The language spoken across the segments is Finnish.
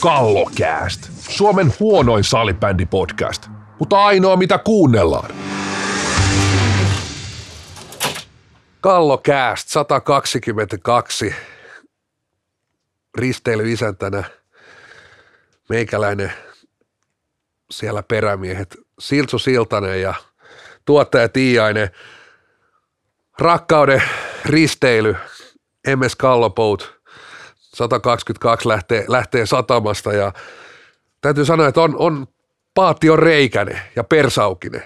Kallokääst. Suomen huonoin salibändipodcast, mutta ainoa mitä kuunnellaan. Kallokääst 122. Risteily isäntänä. Meikäläinen siellä perämiehet Siltsu Siltanen ja tuottaja Tiiainen. Rakkauden risteily MS Kallopout 122 lähtee, lähtee satamasta ja täytyy sanoa, että on, on paatti on reikäinen ja persaukinen.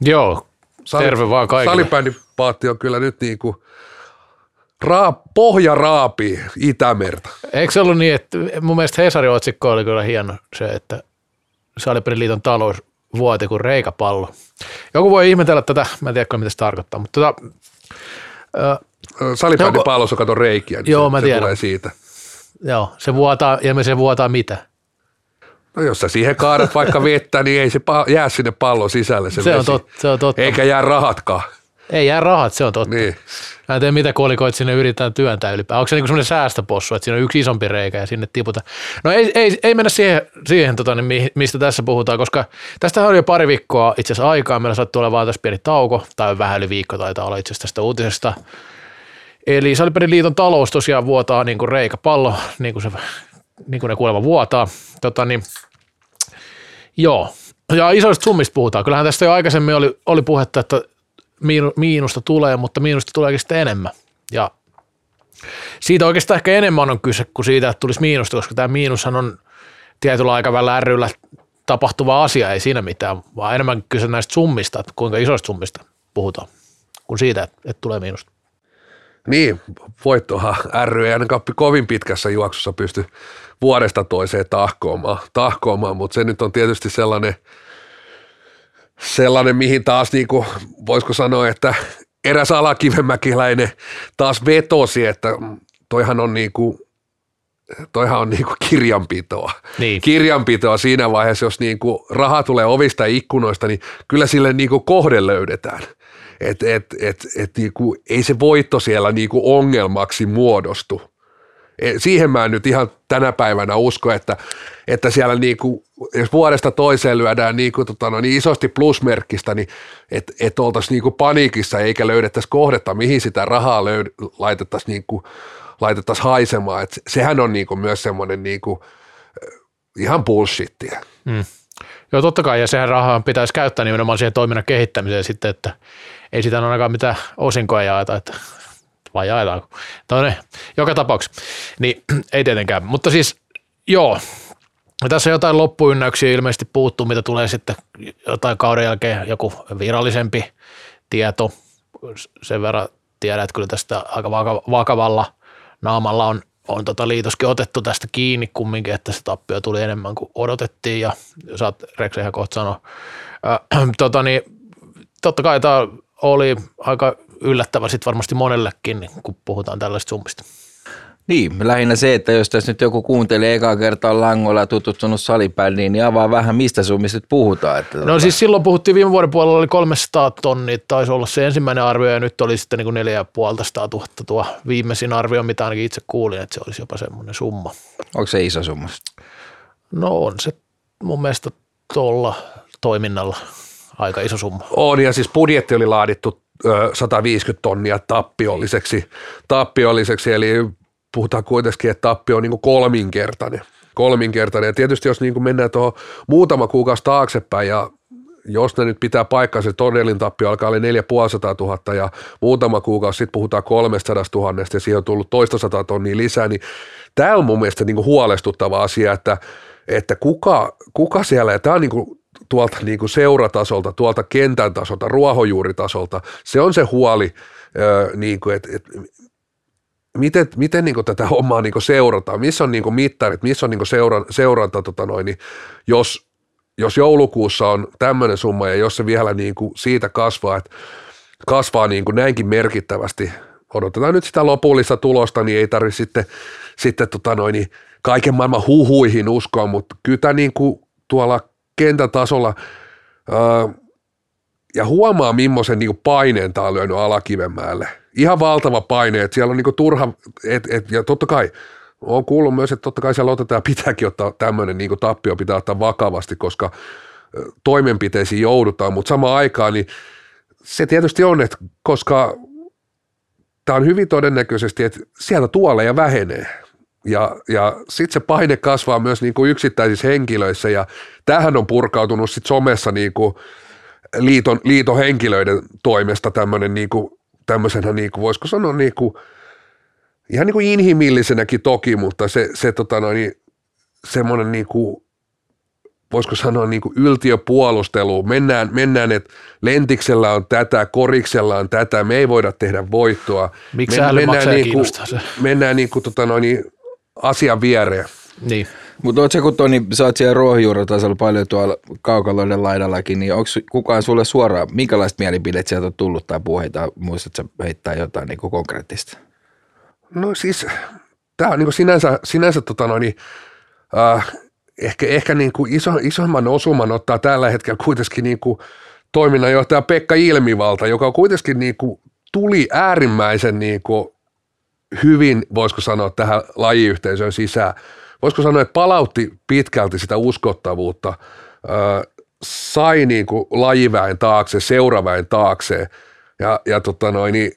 Joo, Sali, terve vaan kaikille. Salibändin paatti on kyllä nyt niin kuin raa, pohja raapii Itämerta. Eikö se ollut niin, että mun mielestä Hesarin otsikko oli kyllä hieno se, että Salipeliliiton talous vuoti kuin reikäpallo. Joku voi ihmetellä tätä, mä en tiedä mitä se tarkoittaa, mutta tota, ö, Salibändin Joko- pallossa kato reikiä, niin Joo, se, mä se tiedän. tulee siitä. joo, se vuotaa, ilmeisesti se vuotaa mitä? No jos sä siihen kaadat vaikka vettä, niin ei se pa- jää sinne pallon sisälle se, Se on, tot, se on totta. Eikä jää rahatkaan. Ei jää rahat, se on totta. Niin. Mä en tiedä, mitä kolikoit sinne yritetään työntää ylipäätään. Onko se niinku semmoinen säästöpossu, että siinä on yksi isompi reikä ja sinne tiputaan? No ei, ei, ei mennä siihen, siihen tota, niin mi- mistä tässä puhutaan, koska tästä on jo pari viikkoa itse asiassa aikaa. Meillä sattuu olemaan tässä pieni tauko, tai vähän yli viikko taitaa olla itse asiassa tästä uutisesta. Eli Salipelin liiton talous tosiaan vuotaa niin kuin reikäpallo, niin kuin, se, niin kuin ne kuulemma vuotaa. Tota, niin, joo, ja isoista summista puhutaan. Kyllähän tästä jo aikaisemmin oli, oli puhetta, että miinu- miinusta tulee, mutta miinusta tuleekin sitten enemmän. Ja siitä oikeastaan ehkä enemmän on kyse kuin siitä, että tulisi miinusta, koska tämä miinushan on tietyllä aikavälillä ryllä tapahtuva asia, ei siinä mitään, vaan enemmän kyse näistä summista, että kuinka isoista summista puhutaan, kuin siitä, että, että tulee miinusta. Niin, voittohan ry ei ainakaan kovin pitkässä juoksussa pysty vuodesta toiseen tahkoamaan, tahkoamaan mutta se nyt on tietysti sellainen, sellainen mihin taas niin kuin, voisiko sanoa, että eräs alakivemäkiläinen taas vetosi, että toihan on niin kuin, toihan on niin kuin kirjanpitoa. Niin. Kirjanpitoa siinä vaiheessa, jos niin kuin raha tulee ovista ja ikkunoista, niin kyllä sille niin kuin kohde löydetään. Et, et, et, et niin kuin, ei se voitto siellä niin kuin ongelmaksi muodostu. E, Siihen mä en nyt ihan tänä päivänä usko, että, että siellä niin kuin, jos vuodesta toiseen lyödään niin, kuin, tota, no, niin isosti plusmerkkistä, niin että et oltaisiin niin kuin paniikissa eikä löydettäisi kohdetta, mihin sitä rahaa löyd, laitettaisiin niin kuin, laitettaisiin haisemaan. Et sehän on niin kuin myös semmoinen niin kuin, ihan bullshittia. Joo, totta kai, ja sehän rahaa pitäisi käyttää nimenomaan siihen toiminnan kehittämiseen sitten, että ei sitä ainakaan mitään osinkoja jaeta, että vai jaetaanko? Toinen, joka tapauksessa. Niin ei tietenkään, mutta siis joo, tässä jotain loppuynnäyksiä ilmeisesti puuttuu, mitä tulee sitten jotain kauden jälkeen joku virallisempi tieto. Sen verran tiedät, että kyllä tästä aika vaka- vakavalla naamalla on, on tota liitoskin otettu tästä kiinni kumminkin, että se tappio tuli enemmän kuin odotettiin ja saat Rex ihan kohta sanoa. Äh, tota niin, totta kai tämä oli aika yllättävä sitten varmasti monellekin, niin kun puhutaan tällaisista summista. Niin, lähinnä se, että jos tässä nyt joku kuuntelee ekaa kertaa langolla ja tutustunut salibändiin, niin avaa vähän, mistä summista nyt puhutaan. Että No tota, siis silloin puhuttiin viime vuoden puolella oli 300 tonnia, taisi olla se ensimmäinen arvio ja nyt oli sitten niin kuin 450 000 tuo viimeisin arvio, mitä ainakin itse kuulin, että se olisi jopa semmoinen summa. Onko se iso summa? No on se mun mielestä tuolla toiminnalla aika iso summa. On, ja siis budjetti oli laadittu ö, 150 tonnia tappiolliseksi, tappiolliseksi eli puhutaan kuitenkin, että tappio on niin kuin kolminkertainen. kolminkertainen. Ja tietysti jos niin kuin mennään tuohon muutama kuukausi taaksepäin ja jos ne nyt pitää paikkaa, se todellinen tappio alkaa olla 450 000 ja muutama kuukausi sitten puhutaan 300 000 ja siihen on tullut toista sata tonnia lisää, niin tämä on mun mielestä niin kuin huolestuttava asia, että, että kuka, kuka siellä, ja tämä on niin kuin tuolta niin kuin seuratasolta, tuolta kentän tasolta, ruohonjuuritasolta, se on se huoli, niin kuin, että, että miten, miten niin tätä hommaa niin seurataan, missä on niin mittarit, missä on niin seura, seuranta, tota noin, niin jos, jos joulukuussa on tämmöinen summa ja jos se vielä niin siitä kasvaa, että kasvaa niin näinkin merkittävästi, odotetaan nyt sitä lopullista tulosta, niin ei tarvitse sitten, sitten tota noin, niin kaiken maailman huhuihin uskoa, mutta kyllä niin tuolla kentän tasolla ää, ja huomaa, millaisen niin paineen tämä on lyönyt Alakivenmäelle. Ihan valtava paine, että siellä on niin kuin turha, et, et, ja totta kai on kuullut myös, että totta kai siellä otetaan ja pitääkin ottaa tämmöinen niin tappio pitää ottaa vakavasti, koska toimenpiteisiin joudutaan, mutta samaan aikaan niin se tietysti on, että koska tämä on hyvin todennäköisesti, että sieltä tuoleja vähenee. Ja, ja sitten se paine kasvaa myös niin kuin yksittäisissä henkilöissä ja tähän on purkautunut sitten somessa niin kuin liiton, liiton henkilöiden toimesta tämmöinen niin kuin, tämmöisenä niin kuin, voisiko sanoa niin kuin, ihan niin kuin inhimillisenäkin toki, mutta se, se tota noin, semmoinen niin kuin, voisiko sanoa niin kuin yltiöpuolustelu, mennään, mennään, että lentiksellä on tätä, koriksella on tätä, me ei voida tehdä voittoa. Miksi Men, mennään, niin kuin, mennään niin kuin, tota noin, asian viereen. Niin. Mutta ootko kun Toni, sä oot siellä ruohonjuuritasolla paljon tuolla kaukaloiden laidallakin, niin onko kukaan sulle suoraan, minkälaista mielipidettä sieltä on tullut tai puheita, muistatko heittää jotain niin kuin konkreettista? No siis, tämä on niin kuin sinänsä, sinänsä tota noin, äh, ehkä, ehkä niin kuin iso, isomman osuman ottaa tällä hetkellä kuitenkin niin kuin toiminnanjohtaja Pekka Ilmivalta, joka kuitenkin niin kuin tuli äärimmäisen niin kuin hyvin, voisiko sanoa, tähän lajiyhteisön sisään. Voisiko sanoa, että palautti pitkälti sitä uskottavuutta, sai niin kuin lajiväen taakse, seuraväen taakse. Ja, ja tota noin, niin,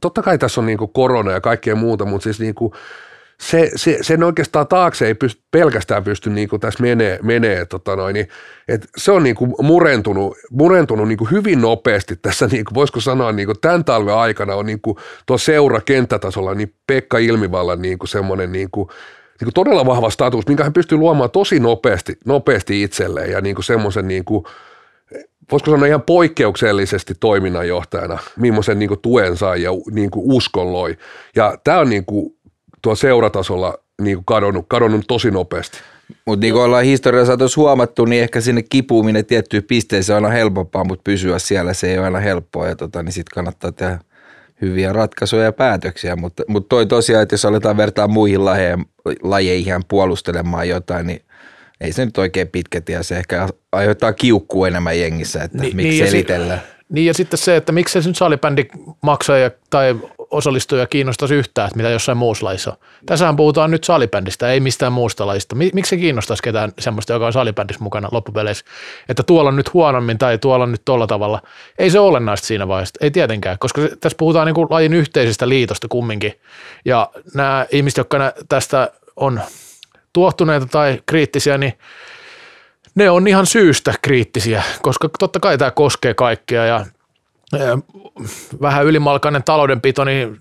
totta kai tässä on niin kuin korona ja kaikkea muuta, mutta siis niin kuin se, se, sen oikeastaan taakse ei pysty, pelkästään pysty niin kuin tässä menee, menee tota noin, niin, että se on niin kuin murentunut, murentunut niin kuin hyvin nopeasti tässä, niin kuin, voisiko sanoa niin kuin tämän talven aikana on niin kuin tuo seura kenttätasolla niin Pekka Ilmivallan niin kuin semmoinen niin kuin, niin kuin todella vahva status, minkä hän pystyy luomaan tosi nopeasti, nopeasti itselleen ja niin kuin semmoisen niin kuin, voisiko sanoa ihan poikkeuksellisesti toiminnanjohtajana, millaisen niin kuin tuen sai ja niin kuin uskon loi. Ja tämä on niin kuin tuo seuratasolla niin kuin kadonnut, kadonnut tosi nopeasti. Mutta niin kuin ollaan historiassa saatossa huomattu, niin ehkä sinne kipuuminen tiettyyn pisteeseen on aina helpompaa, mutta pysyä siellä se ei ole aina helppoa ja tota, niin sitten kannattaa tehdä hyviä ratkaisuja ja päätöksiä, mutta, mutta toi tosiaan, että jos aletaan vertaa muihin lajeihin, lajeihin puolustelemaan jotain, niin ei se nyt oikein pitkä tie, se ehkä aiheuttaa kiukkua enemmän jengissä, että niin, miksi niin selitellään. Si- niin ja sitten se, että miksi se nyt salibändi maksaa tai osallistuja kiinnostaisi yhtään, että mitä jossain muussa laissa on. Tässähän puhutaan nyt salibändistä, ei mistään muusta lajista. Miksi se kiinnostaisi ketään semmoista, joka on salibändissä mukana loppupeleissä, että tuolla on nyt huonommin tai tuolla on nyt tolla tavalla. Ei se ole olennaista siinä vaiheessa, ei tietenkään, koska tässä puhutaan niin kuin lajin yhteisestä liitosta kumminkin. Ja nämä ihmiset, jotka tästä on tuohtuneita tai kriittisiä, niin ne on ihan syystä kriittisiä, koska totta kai tämä koskee kaikkia ja vähän ylimalkainen taloudenpito, niin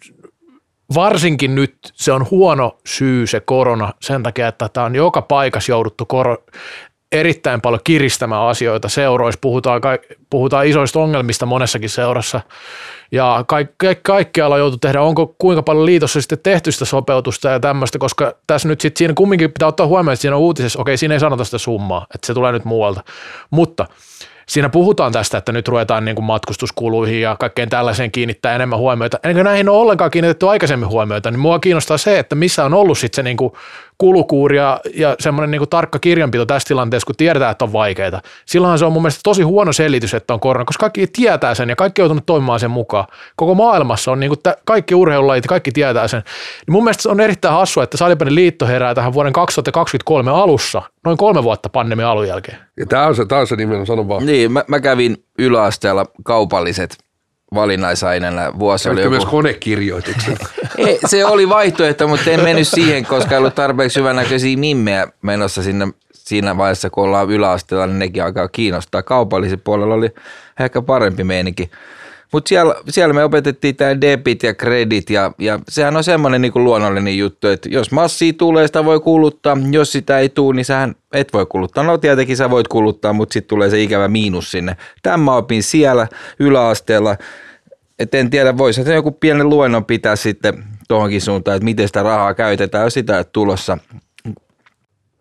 varsinkin nyt se on huono syy se korona sen takia, että tämä on joka paikassa jouduttu koro, erittäin paljon kiristämään asioita seuroissa, puhutaan, puhutaan isoista ongelmista monessakin seurassa. Ja kaikki, kaikkialla on joutu tehdä, onko kuinka paljon liitossa sitten tehty sitä sopeutusta ja tämmöistä, koska tässä nyt sitten siinä kumminkin pitää ottaa huomioon, että siinä on uutisessa, okei siinä ei sanota sitä summaa, että se tulee nyt muualta, mutta – siinä puhutaan tästä, että nyt ruvetaan niin kuin matkustuskuluihin ja kaikkeen tällaiseen kiinnittää enemmän huomiota. Ennen kuin näihin on ollenkaan kiinnitetty aikaisemmin huomiota, niin mua kiinnostaa se, että missä on ollut sitten se niin kuin kulukuuri ja, ja semmoinen niin kuin tarkka kirjanpito tässä tilanteessa, kun tiedetään, että on vaikeaa. Silloinhan se on mun mielestä tosi huono selitys, että on korona, koska kaikki tietää sen ja kaikki on joutunut toimimaan sen mukaan. Koko maailmassa on niin kuin kaikki urheilulajit, kaikki tietää sen. Niin mun mielestä se on erittäin hassua, että Salipäinen liitto herää tähän vuoden 2023 alussa, noin kolme vuotta pandemian alun jälkeen. Ja tämä on se, tämä on se nimenomaan, sano vaan. Niin, mä, mä kävin yläasteella kaupalliset valinnaisaineena. Vuosi oli joku... myös konekirjoituksen. Ei, se oli vaihtoehto, mutta en mennyt siihen, koska ei ollut tarpeeksi hyvänäköisiä mimmejä menossa sinne siinä vaiheessa, kun ollaan yläasteella, niin nekin alkaa kiinnostaa. Kaupallisen puolella oli ehkä parempi meininki. Mutta siellä, siellä me opetettiin tämä debit ja kredit ja, ja sehän on semmoinen niin luonnollinen juttu, että jos massia tulee, sitä voi kuluttaa. Jos sitä ei tule, niin sähän et voi kuluttaa. No tietenkin sä voit kuluttaa, mutta sitten tulee se ikävä miinus sinne. Tämä opin siellä yläasteella. Et en tiedä, voisi se joku pienen luennon pitää sitten tuohonkin suuntaan, että miten sitä rahaa käytetään, jos sitä tulossa.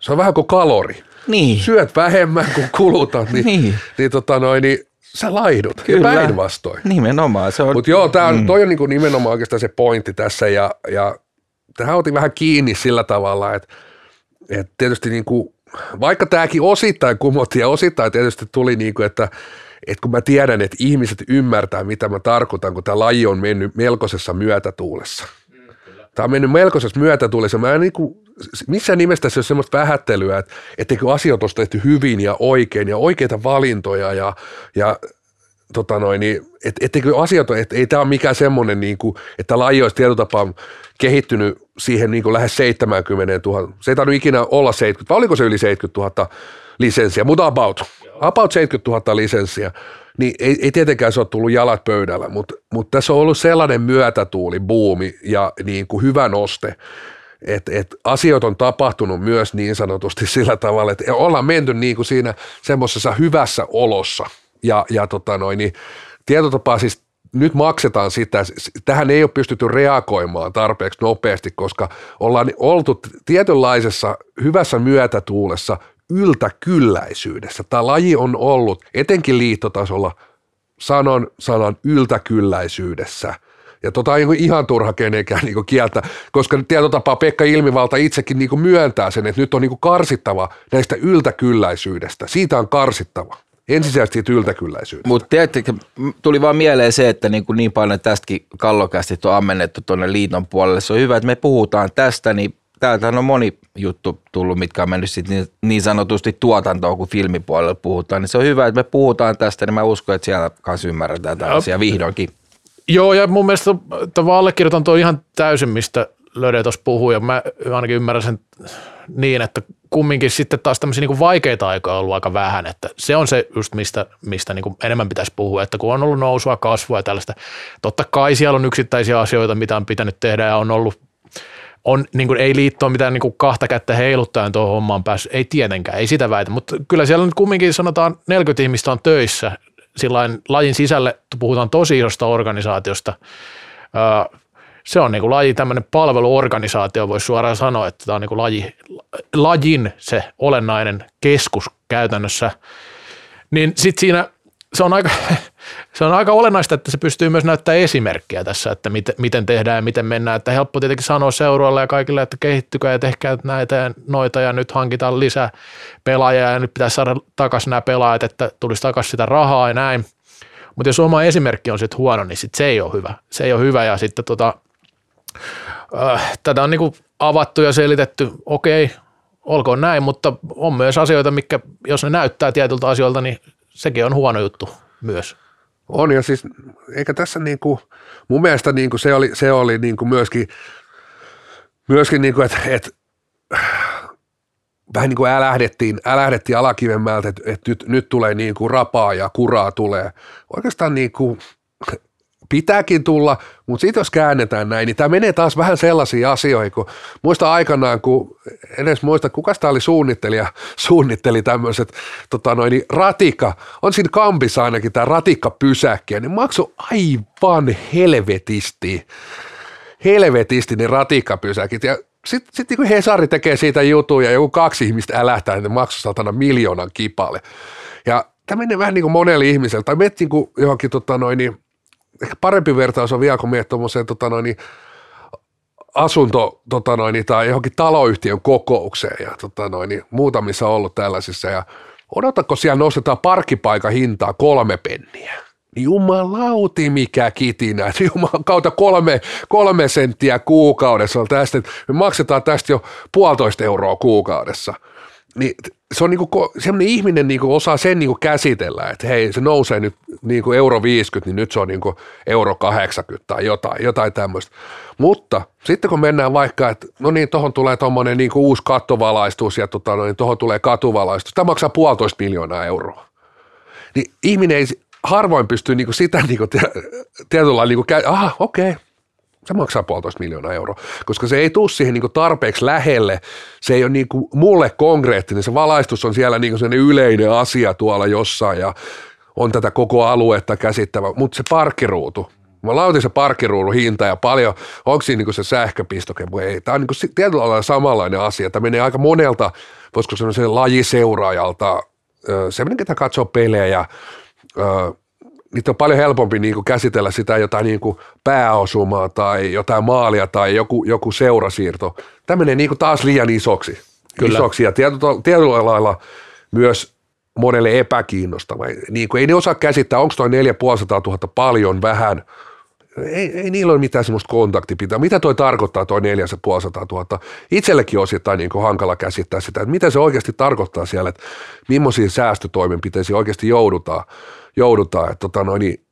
Se on vähän kuin kalori. Niin. Syöt vähemmän kuin kulutat, niin, niin. niin, tota noin, niin sä laihdut. Kyllä. Ja päinvastoin. Nimenomaan. Se on... Mutta joo, tää on, mm. toi on niinku nimenomaan oikeastaan se pointti tässä ja, ja tähän otin vähän kiinni sillä tavalla, että, että tietysti niinku, vaikka tämäkin osittain kumottiin ja osittain tietysti tuli niinku, että että kun mä tiedän, että ihmiset ymmärtää, mitä mä tarkoitan, kun tämä laji on mennyt melkoisessa myötätuulessa. Tämä on mennyt melkoisessa myötätuulissa. Mä en niin kuin, missään nimessä tässä ole semmoista vähättelyä, että etteikö asioita olisi tehty hyvin ja oikein ja oikeita valintoja ja, ja tota noin, niin, et, etteikö asiat, et, ei tämä ole mikään semmoinen, niin kuin, että laji olisi tietotapaa kehittynyt siihen niin kuin lähes 70 000. Se ei tarvitse ikinä olla 70, vai oliko se yli 70 000 lisenssiä, mutta about, about 70 000 lisenssiä. Niin ei, ei tietenkään se ole tullut jalat pöydällä, mutta, mutta tässä on ollut sellainen myötätuuli, buumi ja niin kuin hyvä noste, että et asiat on tapahtunut myös niin sanotusti sillä tavalla, että ollaan menty niin kuin siinä semmoisessa hyvässä olossa – ja, ja tota noin, niin tietotapaa siis nyt maksetaan sitä, tähän ei ole pystytty reagoimaan tarpeeksi nopeasti, koska ollaan oltu tietynlaisessa hyvässä myötätuulessa yltäkylläisyydessä. Tämä laji on ollut etenkin liittotasolla sanon sanan yltäkylläisyydessä. Ja tota ei ihan turha kenenkään niin kieltä, koska tietotapaa Pekka Ilmivalta itsekin niin myöntää sen, että nyt on niin karsittava näistä yltäkylläisyydestä. Siitä on karsittava. Ensisijaisesti yltäkylläisyydestä. Mutta tiedättekö, tuli vaan mieleen se, että niin, niin paljon tästäkin kallokästi on ammennettu tuonne liiton puolelle. Se on hyvä, että me puhutaan tästä, niin täältä on moni juttu tullut, mitkä on mennyt sit niin, niin sanotusti tuotantoon, kun filmipuolella puhutaan. Niin se on hyvä, että me puhutaan tästä, niin mä uskon, että siellä kanssa ymmärretään tämä asia vihdoinkin. Joo, ja mun mielestä tämä allekirjoitan tuo ihan täysin, mistä Löde tuossa puhuu, ja mä ainakin ymmärrän sen niin, että kumminkin sitten taas tämmöisiä niin vaikeita aikoja on ollut aika vähän, että se on se just mistä, mistä niin enemmän pitäisi puhua, että kun on ollut nousua, kasvua ja tällaista, totta kai siellä on yksittäisiä asioita, mitä on pitänyt tehdä ja on ollut on, niin kuin, ei liittoa mitään niin kuin kahta kättä heiluttaen tuohon hommaan päässyt, ei tietenkään, ei sitä väitä, mutta kyllä siellä nyt kumminkin sanotaan 40 ihmistä on töissä, sillain lajin sisälle puhutaan tosi isosta organisaatiosta, öö, se on niin kuin laji, tämmöinen palveluorganisaatio, voisi suoraan sanoa, että tämä on niin kuin laji, lajin se olennainen keskus käytännössä. Niin sitten siinä se on, aika, se on aika olennaista, että se pystyy myös näyttämään esimerkkiä tässä, että miten, miten tehdään ja miten mennään. Että helppo tietenkin sanoa seuroille ja kaikille, että kehittykää ja tehkää näitä ja noita ja nyt hankitaan lisää pelaajia ja nyt pitäisi saada takaisin nämä pelaajat, että tulisi takaisin sitä rahaa ja näin. Mutta jos oma esimerkki on sitten huono, niin sit se ei ole hyvä. Se ei ole hyvä ja sitten tota, äh, tätä on niinku avattu ja selitetty, okei, olkoon näin, mutta on myös asioita, mikä jos ne näyttää tietyltä asioilta, niin sekin on huono juttu myös. On ja siis, eikä tässä niinku, mun mielestä niinku se oli, se oli niinku myöskin, myöskin niinku, että et, vähän niin kuin älähdettiin, älähdettiin alakivemmältä, että, että nyt, nyt tulee niin kuin rapaa ja kuraa tulee. Oikeastaan niin kuin, pitääkin tulla, mutta sitten jos käännetään näin, niin tämä menee taas vähän sellaisiin asioihin, kun muista aikanaan, kun edes muista, kuka sitä oli suunnittelija, suunnitteli tämmöiset tota noin, niin ratikka, on siinä kampissa ainakin tämä ratikka pysäkkiä, niin maksu aivan helvetisti, helvetisti ne ratikkapysäkit ja sitten sit niin Hesari tekee siitä jutun ja joku kaksi ihmistä älähtää, niin ne maksu satana miljoonan kipalle. Ja tämä menee vähän niin kuin monelle ihmiselle, tai menet niin johonkin tota noin, niin ehkä parempi vertaus on vielä, kun miettii tuommoiseen tota noin, asunto tota noin, tai johonkin taloyhtiön kokoukseen ja tota noin, muutamissa on ollut tällaisissa ja odotatko siellä nostetaan parkkipaikan hintaa kolme penniä. Jumalauti mikä kitinä, juman kautta kolme, kolme senttiä kuukaudessa on tästä, me maksetaan tästä jo puolitoista euroa kuukaudessa. Niin se on niinku, semmoinen ihminen niinku osaa sen niinku käsitellä, että hei se nousee nyt niinku euro 50, niin nyt se on niinku euro 80 tai jotain, jotain tämmöistä. Mutta sitten kun mennään vaikka, että no niin, tuohon tulee tuommoinen niinku uusi kattovalaistus ja tota, no niin tuohon tulee katuvalaistus, tämä maksaa puolitoista miljoonaa euroa. Niin ihminen ei harvoin pystyy niinku sitä niinku tietyllä niinku, aha okei, okay, se maksaa puolitoista miljoonaa euroa, koska se ei tule siihen niin tarpeeksi lähelle, se ei ole niin kuin mulle konkreettinen, se valaistus on siellä niin kuin yleinen asia tuolla jossain ja on tätä koko aluetta käsittävä, mutta se parkkiruutu, Mä lautin se parkkiruudun hinta ja paljon, onko siinä niin se sähköpistoke? Vai ei. Tämä on niin tietyllä lailla samanlainen asia. Tämä menee aika monelta, voisiko sanoa sen lajiseuraajalta, semmoinen, ketä katsoo pelejä, niitä on paljon helpompi niin kuin käsitellä sitä jotain niin kuin pääosumaa tai jotain maalia tai joku, joku seurasiirto. Tämä menee niin kuin taas liian isoksi. Kyllä. isoksi ja tietyllä, tietyllä lailla myös monelle epäkiinnostava. Niin kuin ei ne osaa käsittää, onko tuo 4500 000 paljon vähän. ei, ei niillä ole mitään semmoista kontaktipintaa. Mitä toi tarkoittaa, toi 450 000? Itsellekin osittain niin hankala käsittää sitä, että mitä se oikeasti tarkoittaa siellä, että millaisiin säästötoimenpiteisiin oikeasti joudutaan. Joudutaan että tota noin, niin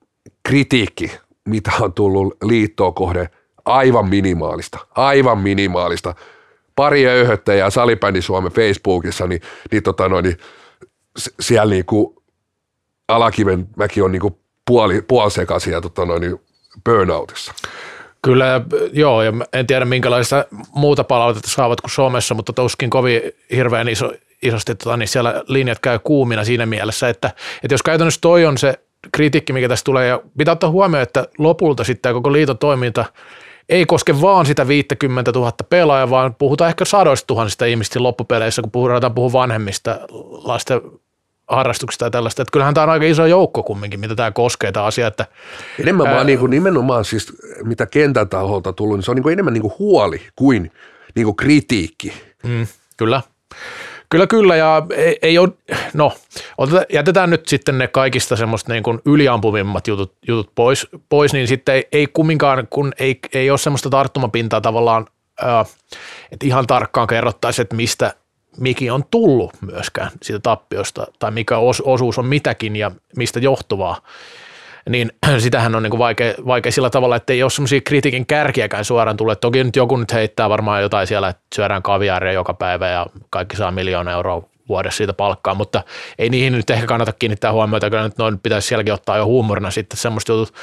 kritiikki, mitä on tullut liittoon kohde, aivan minimaalista, aivan minimaalista. Pari öyhöttäjää salibändi Suomen Facebookissa, niin, niin, tota noin, niin siellä niin kuin Alakiven mäki on niin kuin puoli, puolisekaisin ja tota noin, niin burnoutissa. Kyllä, joo, ja en tiedä minkälaista muuta palautetta saavat kuin somessa, mutta tuskin kovin hirveän iso, isosti tota, niin siellä linjat käy kuumina siinä mielessä, että, että jos käytännössä toi on se kritiikki, mikä tässä tulee, ja pitää ottaa huomioon, että lopulta sitten koko liiton toiminta ei koske vaan sitä 50 000 pelaajaa, vaan puhutaan ehkä sadoista tuhansista ihmistä loppupeleissä, kun puhutaan puhua vanhemmista lasten harrastuksista ja tällaista. Että kyllähän tämä on aika iso joukko kumminkin, mitä tämä koskee tämä asia. Että, enemmän ää, vaan niin kuin, nimenomaan siis, mitä kentän taholta tullut, niin se on niin kuin enemmän niin kuin huoli kuin, niin kuin kritiikki. Mm, kyllä. Kyllä, kyllä, ja ei, ei ole, no, oteta, jätetään nyt sitten ne kaikista semmoista niin kuin yliampuvimmat jutut, jutut pois, pois, niin sitten ei, ei kumminkaan, kun ei, ei ole semmoista tarttumapintaa tavallaan, ää, että ihan tarkkaan kerrottaisiin, että mistä, mikä on tullut myöskään siitä tappiosta, tai mikä osuus on mitäkin ja mistä johtuvaa, niin sitähän on niin vaikea, vaikea sillä tavalla, että ei ole semmoisia kritiikin kärkiäkään suoraan tullut. Toki nyt joku nyt heittää varmaan jotain siellä, että syödään kaviaaria joka päivä ja kaikki saa miljoona euroa vuodessa siitä palkkaa, mutta ei niihin nyt ehkä kannata kiinnittää huomiota, kyllä nyt noin pitäisi sielläkin ottaa jo huumorina sitten semmoista jutut.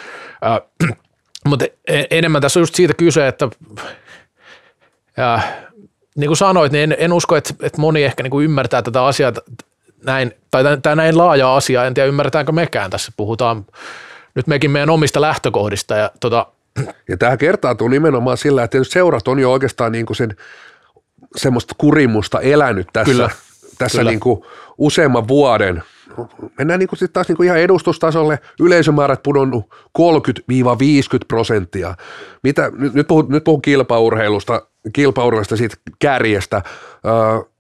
Äh, mutta e-, enemmän tässä on just siitä kyse, että äh, niin kuin sanoit, niin en, en usko, että, että moni ehkä niin kuin ymmärtää tätä asiaa näin, tai tämä näin laaja asia, en tiedä ymmärretäänkö mekään tässä, puhutaan nyt mekin meidän omista lähtökohdista. Ja, tota... ja tämä kertautuu nimenomaan sillä, että seurat on jo oikeastaan niin kuin sen semmoista kurimusta elänyt tässä, Kyllä. tässä Kyllä. Niin kuin useamman vuoden. Mennään niin kuin sitten taas niin kuin ihan edustustasolle, yleisömäärät pudonnut 30-50 prosenttia. Mitä, nyt, nyt, puhun, nyt puhun kilpaurheilusta, kilpaurheilusta siitä kärjestä. Öö,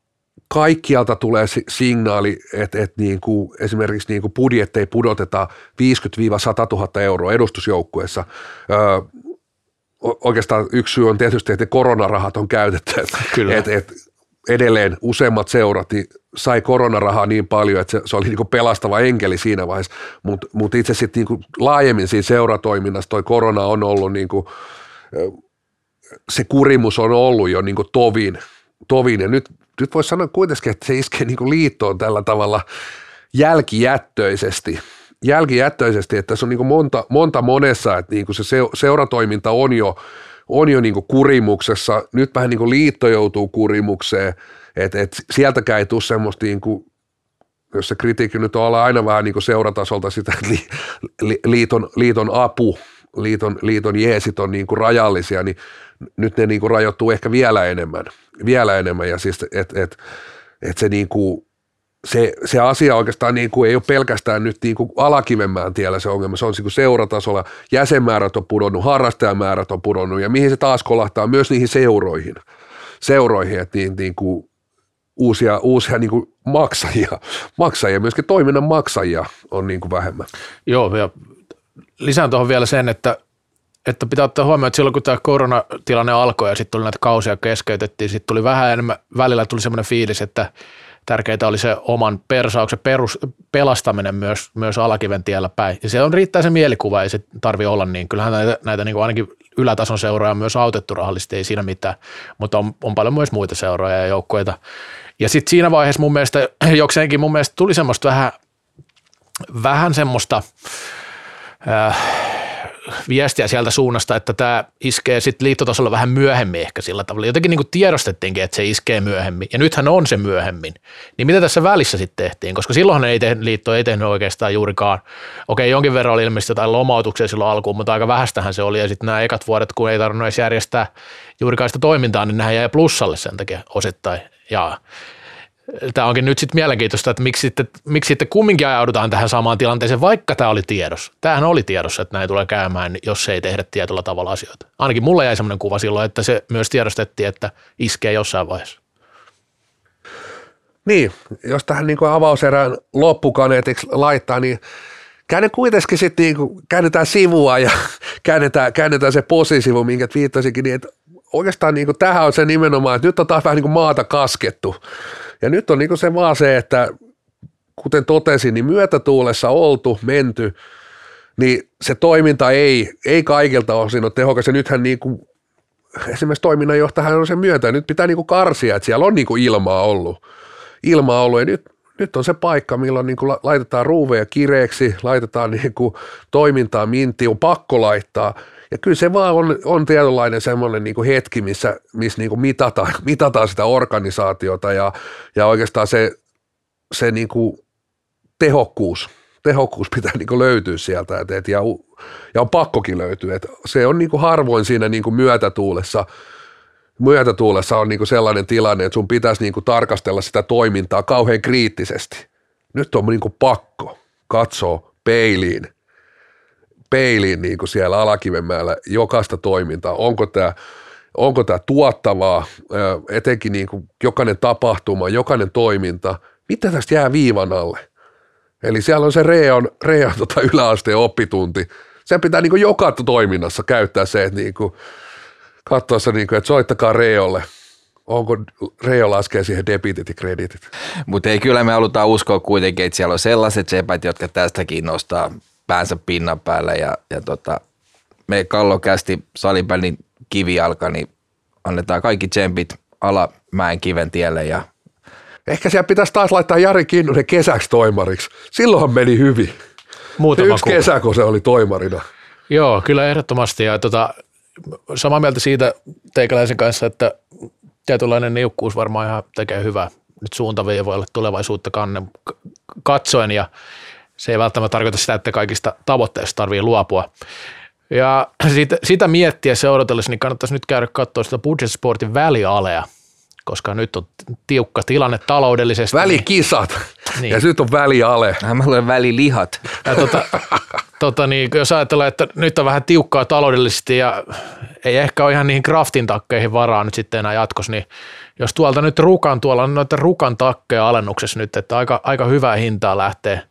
kaikkialta tulee signaali, että, että niin kuin esimerkiksi niin kuin budjetteja pudoteta 50-100 000 euroa edustusjoukkueessa. Öö, oikeastaan yksi syy on tietysti, että koronarahat on käytetty. Kyllä. Et, et edelleen useimmat seurat niin sai koronarahaa niin paljon, että se, se oli niin pelastava enkeli siinä vaiheessa, mutta mut itse sitten niin laajemmin siinä seuratoiminnassa toi korona on ollut niin kuin, se kurimus on ollut jo niin tovin, tovin ja nyt nyt voisi sanoa kuitenkin, että se iskee niin liittoon tällä tavalla jälkijättöisesti, jälkijättöisesti, että se on niin monta, monta monessa, että niin se seuratoiminta on jo, on jo niin kurimuksessa, nyt vähän niin liitto joutuu kurimukseen, että, että sieltäkään ei tule semmoista niin kuin jos se kritiikki nyt on aina vähän niin seuratasolta sitä, että li, li, liiton, liiton apu, liiton, liiton jeesit on niin rajallisia, niin nyt ne niin kuin rajoittuu ehkä vielä enemmän, vielä enemmän. Ja siis, että et, et se niin kuin, se, se asia oikeastaan niin kuin ei ole pelkästään nyt niin kuin alakivemmään tiellä se ongelma, se on niin kuin seuratasolla, jäsenmäärät on pudonnut, harrastajamäärät on pudonnut. Ja mihin se taas kolahtaa? Myös niihin seuroihin, seuroihin että niin, niin kuin uusia, uusia niin kuin maksajia, maksajia, myöskin toiminnan maksajia on niin kuin vähemmän. Joo, ja lisään tuohon vielä sen, että että pitää ottaa huomioon, että silloin kun tämä koronatilanne alkoi ja sitten tuli näitä kausia keskeytettiin, sitten tuli vähän enemmän, välillä tuli semmoinen fiilis, että tärkeää oli se oman persauksen perus, pelastaminen myös, myös alakiven tiellä päin. Ja se on riittää se mielikuva, ei se tarvi olla niin. Kyllähän näitä, näitä niin kuin ainakin ylätason seuroja on myös autettu rahallisesti, ei siinä mitään, mutta on, on paljon myös muita seuroja ja joukkoita. Ja sitten siinä vaiheessa mun mielestä, jokseenkin mun mielestä tuli semmoista vähän, vähän semmoista, äh, viestiä sieltä suunnasta, että tämä iskee sitten liittotasolla vähän myöhemmin ehkä sillä tavalla. Jotenkin niin kuin tiedostettiinkin, että se iskee myöhemmin, ja nythän on se myöhemmin. Niin mitä tässä välissä sitten tehtiin? Koska silloin ei tehnyt, liitto ei tehnyt oikeastaan juurikaan. Okei, jonkin verran oli ilmeisesti jotain lomautuksia silloin alkuun, mutta aika vähästähän se oli. Ja sitten nämä ekat vuodet, kun ei tarvinnut edes järjestää juurikaan sitä toimintaa, niin nämä jäi plussalle sen takia osittain. Ja tämä onkin nyt sitten mielenkiintoista, että miksi sitten, miksi sitten kumminkin ajaudutaan tähän samaan tilanteeseen, vaikka tämä oli tiedossa. Tämähän oli tiedossa, että näin tulee käymään, jos ei tehdä tietyllä tavalla asioita. Ainakin mulla jäi sellainen kuva silloin, että se myös tiedostettiin, että iskee jossain vaiheessa. Niin, jos tähän niin avauserään loppukaneetiksi laittaa, niin käänne kuitenkin sitten niin käännetään sivua ja käännetään, käännetään se posisivu, minkä viittasikin, niin että oikeastaan niin kuin, tähän on se nimenomaan, että nyt on taas vähän niin kuin maata kaskettu. Ja nyt on niin kuin se vaan se, että kuten totesin, niin myötätuulessa oltu, menty, niin se toiminta ei, ei kaikilta osin ole tehokas. Ja nythän niin kuin, esimerkiksi toiminnanjohtajahan on sen myötä, nyt pitää niin kuin karsia, että siellä on niin kuin ilmaa ollut. Ilmaa ollut ja nyt, nyt on se paikka, milloin niin kuin laitetaan ruuveja kireeksi, laitetaan niin kuin toimintaa minti, on pakko laittaa. Ja kyllä se vaan on, on tietynlainen semmoinen niin kuin hetki, missä, missä niin kuin mitataan, mitataan sitä organisaatiota ja, ja oikeastaan se, se niin kuin tehokkuus, tehokkuus pitää niin löytyä sieltä et, et, ja, ja on pakkokin löytyä. Et se on niin kuin harvoin siinä niin kuin myötätuulessa, myötätuulessa on niin kuin sellainen tilanne, että sun pitäisi niin kuin tarkastella sitä toimintaa kauhean kriittisesti. Nyt on niin kuin pakko katsoa peiliin, peiliin niin kuin siellä Alakivenmäellä jokaista toimintaa. Onko tämä onko tämä tuottavaa, etenkin niin kuin jokainen tapahtuma, jokainen toiminta, mitä tästä jää viivan alle – Eli siellä on se Reon, Reon tota yläasteen oppitunti. Sen pitää niin joka toiminnassa käyttää se, että niin katsoa se, niin kuin, että soittakaa Reolle. Onko Reo laskee siihen debitit ja kreditit. Mutta ei kyllä me halutaan uskoa kuitenkin, että siellä on sellaiset sepät, jotka tästäkin nostaa päänsä pinnan päälle ja, ja tota, me kallokästi salibändin kivijalka, niin annetaan kaikki tsempit alamäen kiven tielle ja Ehkä siellä pitäisi taas laittaa Jari Kinnunen kesäksi toimariksi. Silloinhan meni hyvin. Muutama Yksi kuva. kesä, kun se oli toimarina. Joo, kyllä ehdottomasti. Ja tota, samaa mieltä siitä teikäläisen kanssa, että tietynlainen niukkuus varmaan ihan tekee hyvää nyt suuntaviivoille tulevaisuutta kannen katsoen ja se ei välttämättä tarkoita sitä, että kaikista tavoitteista tarvii luopua. Ja sitä, sitä miettiä odotellessa, niin kannattaisi nyt käydä katsoa sitä Budget Sportin välialea, koska nyt on tiukka tilanne taloudellisesti. Välikisat niin. ja nyt on väliale. Mä olen välilihat. Ja tota, tota niin, jos ajatellaan, että nyt on vähän tiukkaa taloudellisesti ja ei ehkä ole ihan niihin craftin takkeihin varaa nyt sitten enää jatkossa, niin jos tuolta nyt rukan, tuolla on noita rukan takkeja alennuksessa nyt, että aika, aika hyvää hintaa lähtee,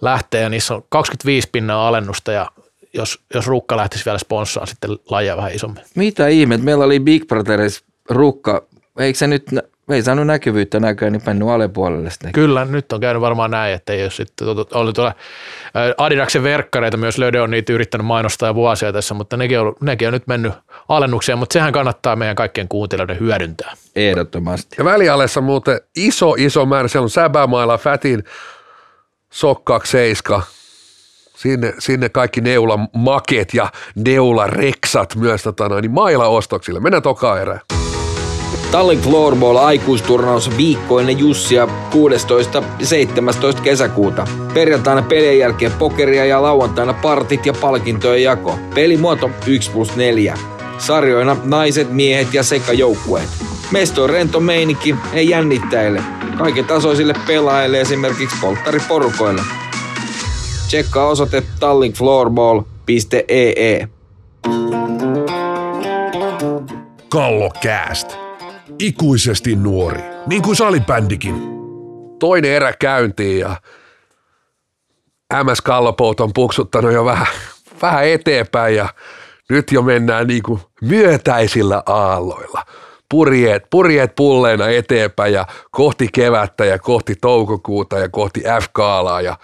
lähtee ja niissä on 25 pinnaa alennusta ja jos, jos rukka lähtisi vielä sponssaa sitten lajia vähän isommin. Mitä ihme, meillä oli Big Brotheris rukka eikö se nyt, ei saanut näkyvyyttä näköä, niin mennyt alepuolelle sitten. Kyllä, nyt on käynyt varmaan näin, että ei ole sitten oli tuolla Adidaksen verkkareita myös Löde on niitä yrittänyt mainostaa vuosia tässä, mutta nekin on, nekin on nyt mennyt alennukseen, mutta sehän kannattaa meidän kaikkien kuuntelijoiden hyödyntää. Ehdottomasti. Ja välialessa muuten iso, iso määrä, siellä on Säbämailla, Fätin, Sokkaak, Seiska, sinne, sinne kaikki neulamaket ja neulareksat myös tota noin, niin maila ostoksille. Mennään toka erään. Tallink Floorball aikuisturnaus viikkoinen Jussia 16. ja 17. kesäkuuta. Perjantaina pelien jälkeen pokeria ja lauantaina partit ja palkintojen jako. Pelimuoto 1 plus 4. Sarjoina naiset, miehet ja sekajoukkueet. Mesto on rento meininki, ei jännittäjille. Kaiken tasoisille pelaajille esimerkiksi polttariporukoille. Tsekkaa osoite tallinkfloorball.ee. Kallokääst ikuisesti nuori, niin kuin salibändikin. Toinen erä käyntiin ja MS Kallopout on puksuttanut jo vähän, vähän eteenpäin ja nyt jo mennään niin kuin myötäisillä aalloilla. Purjeet, purjeet pulleena eteenpäin ja kohti kevättä ja kohti toukokuuta ja kohti F-kaalaa ja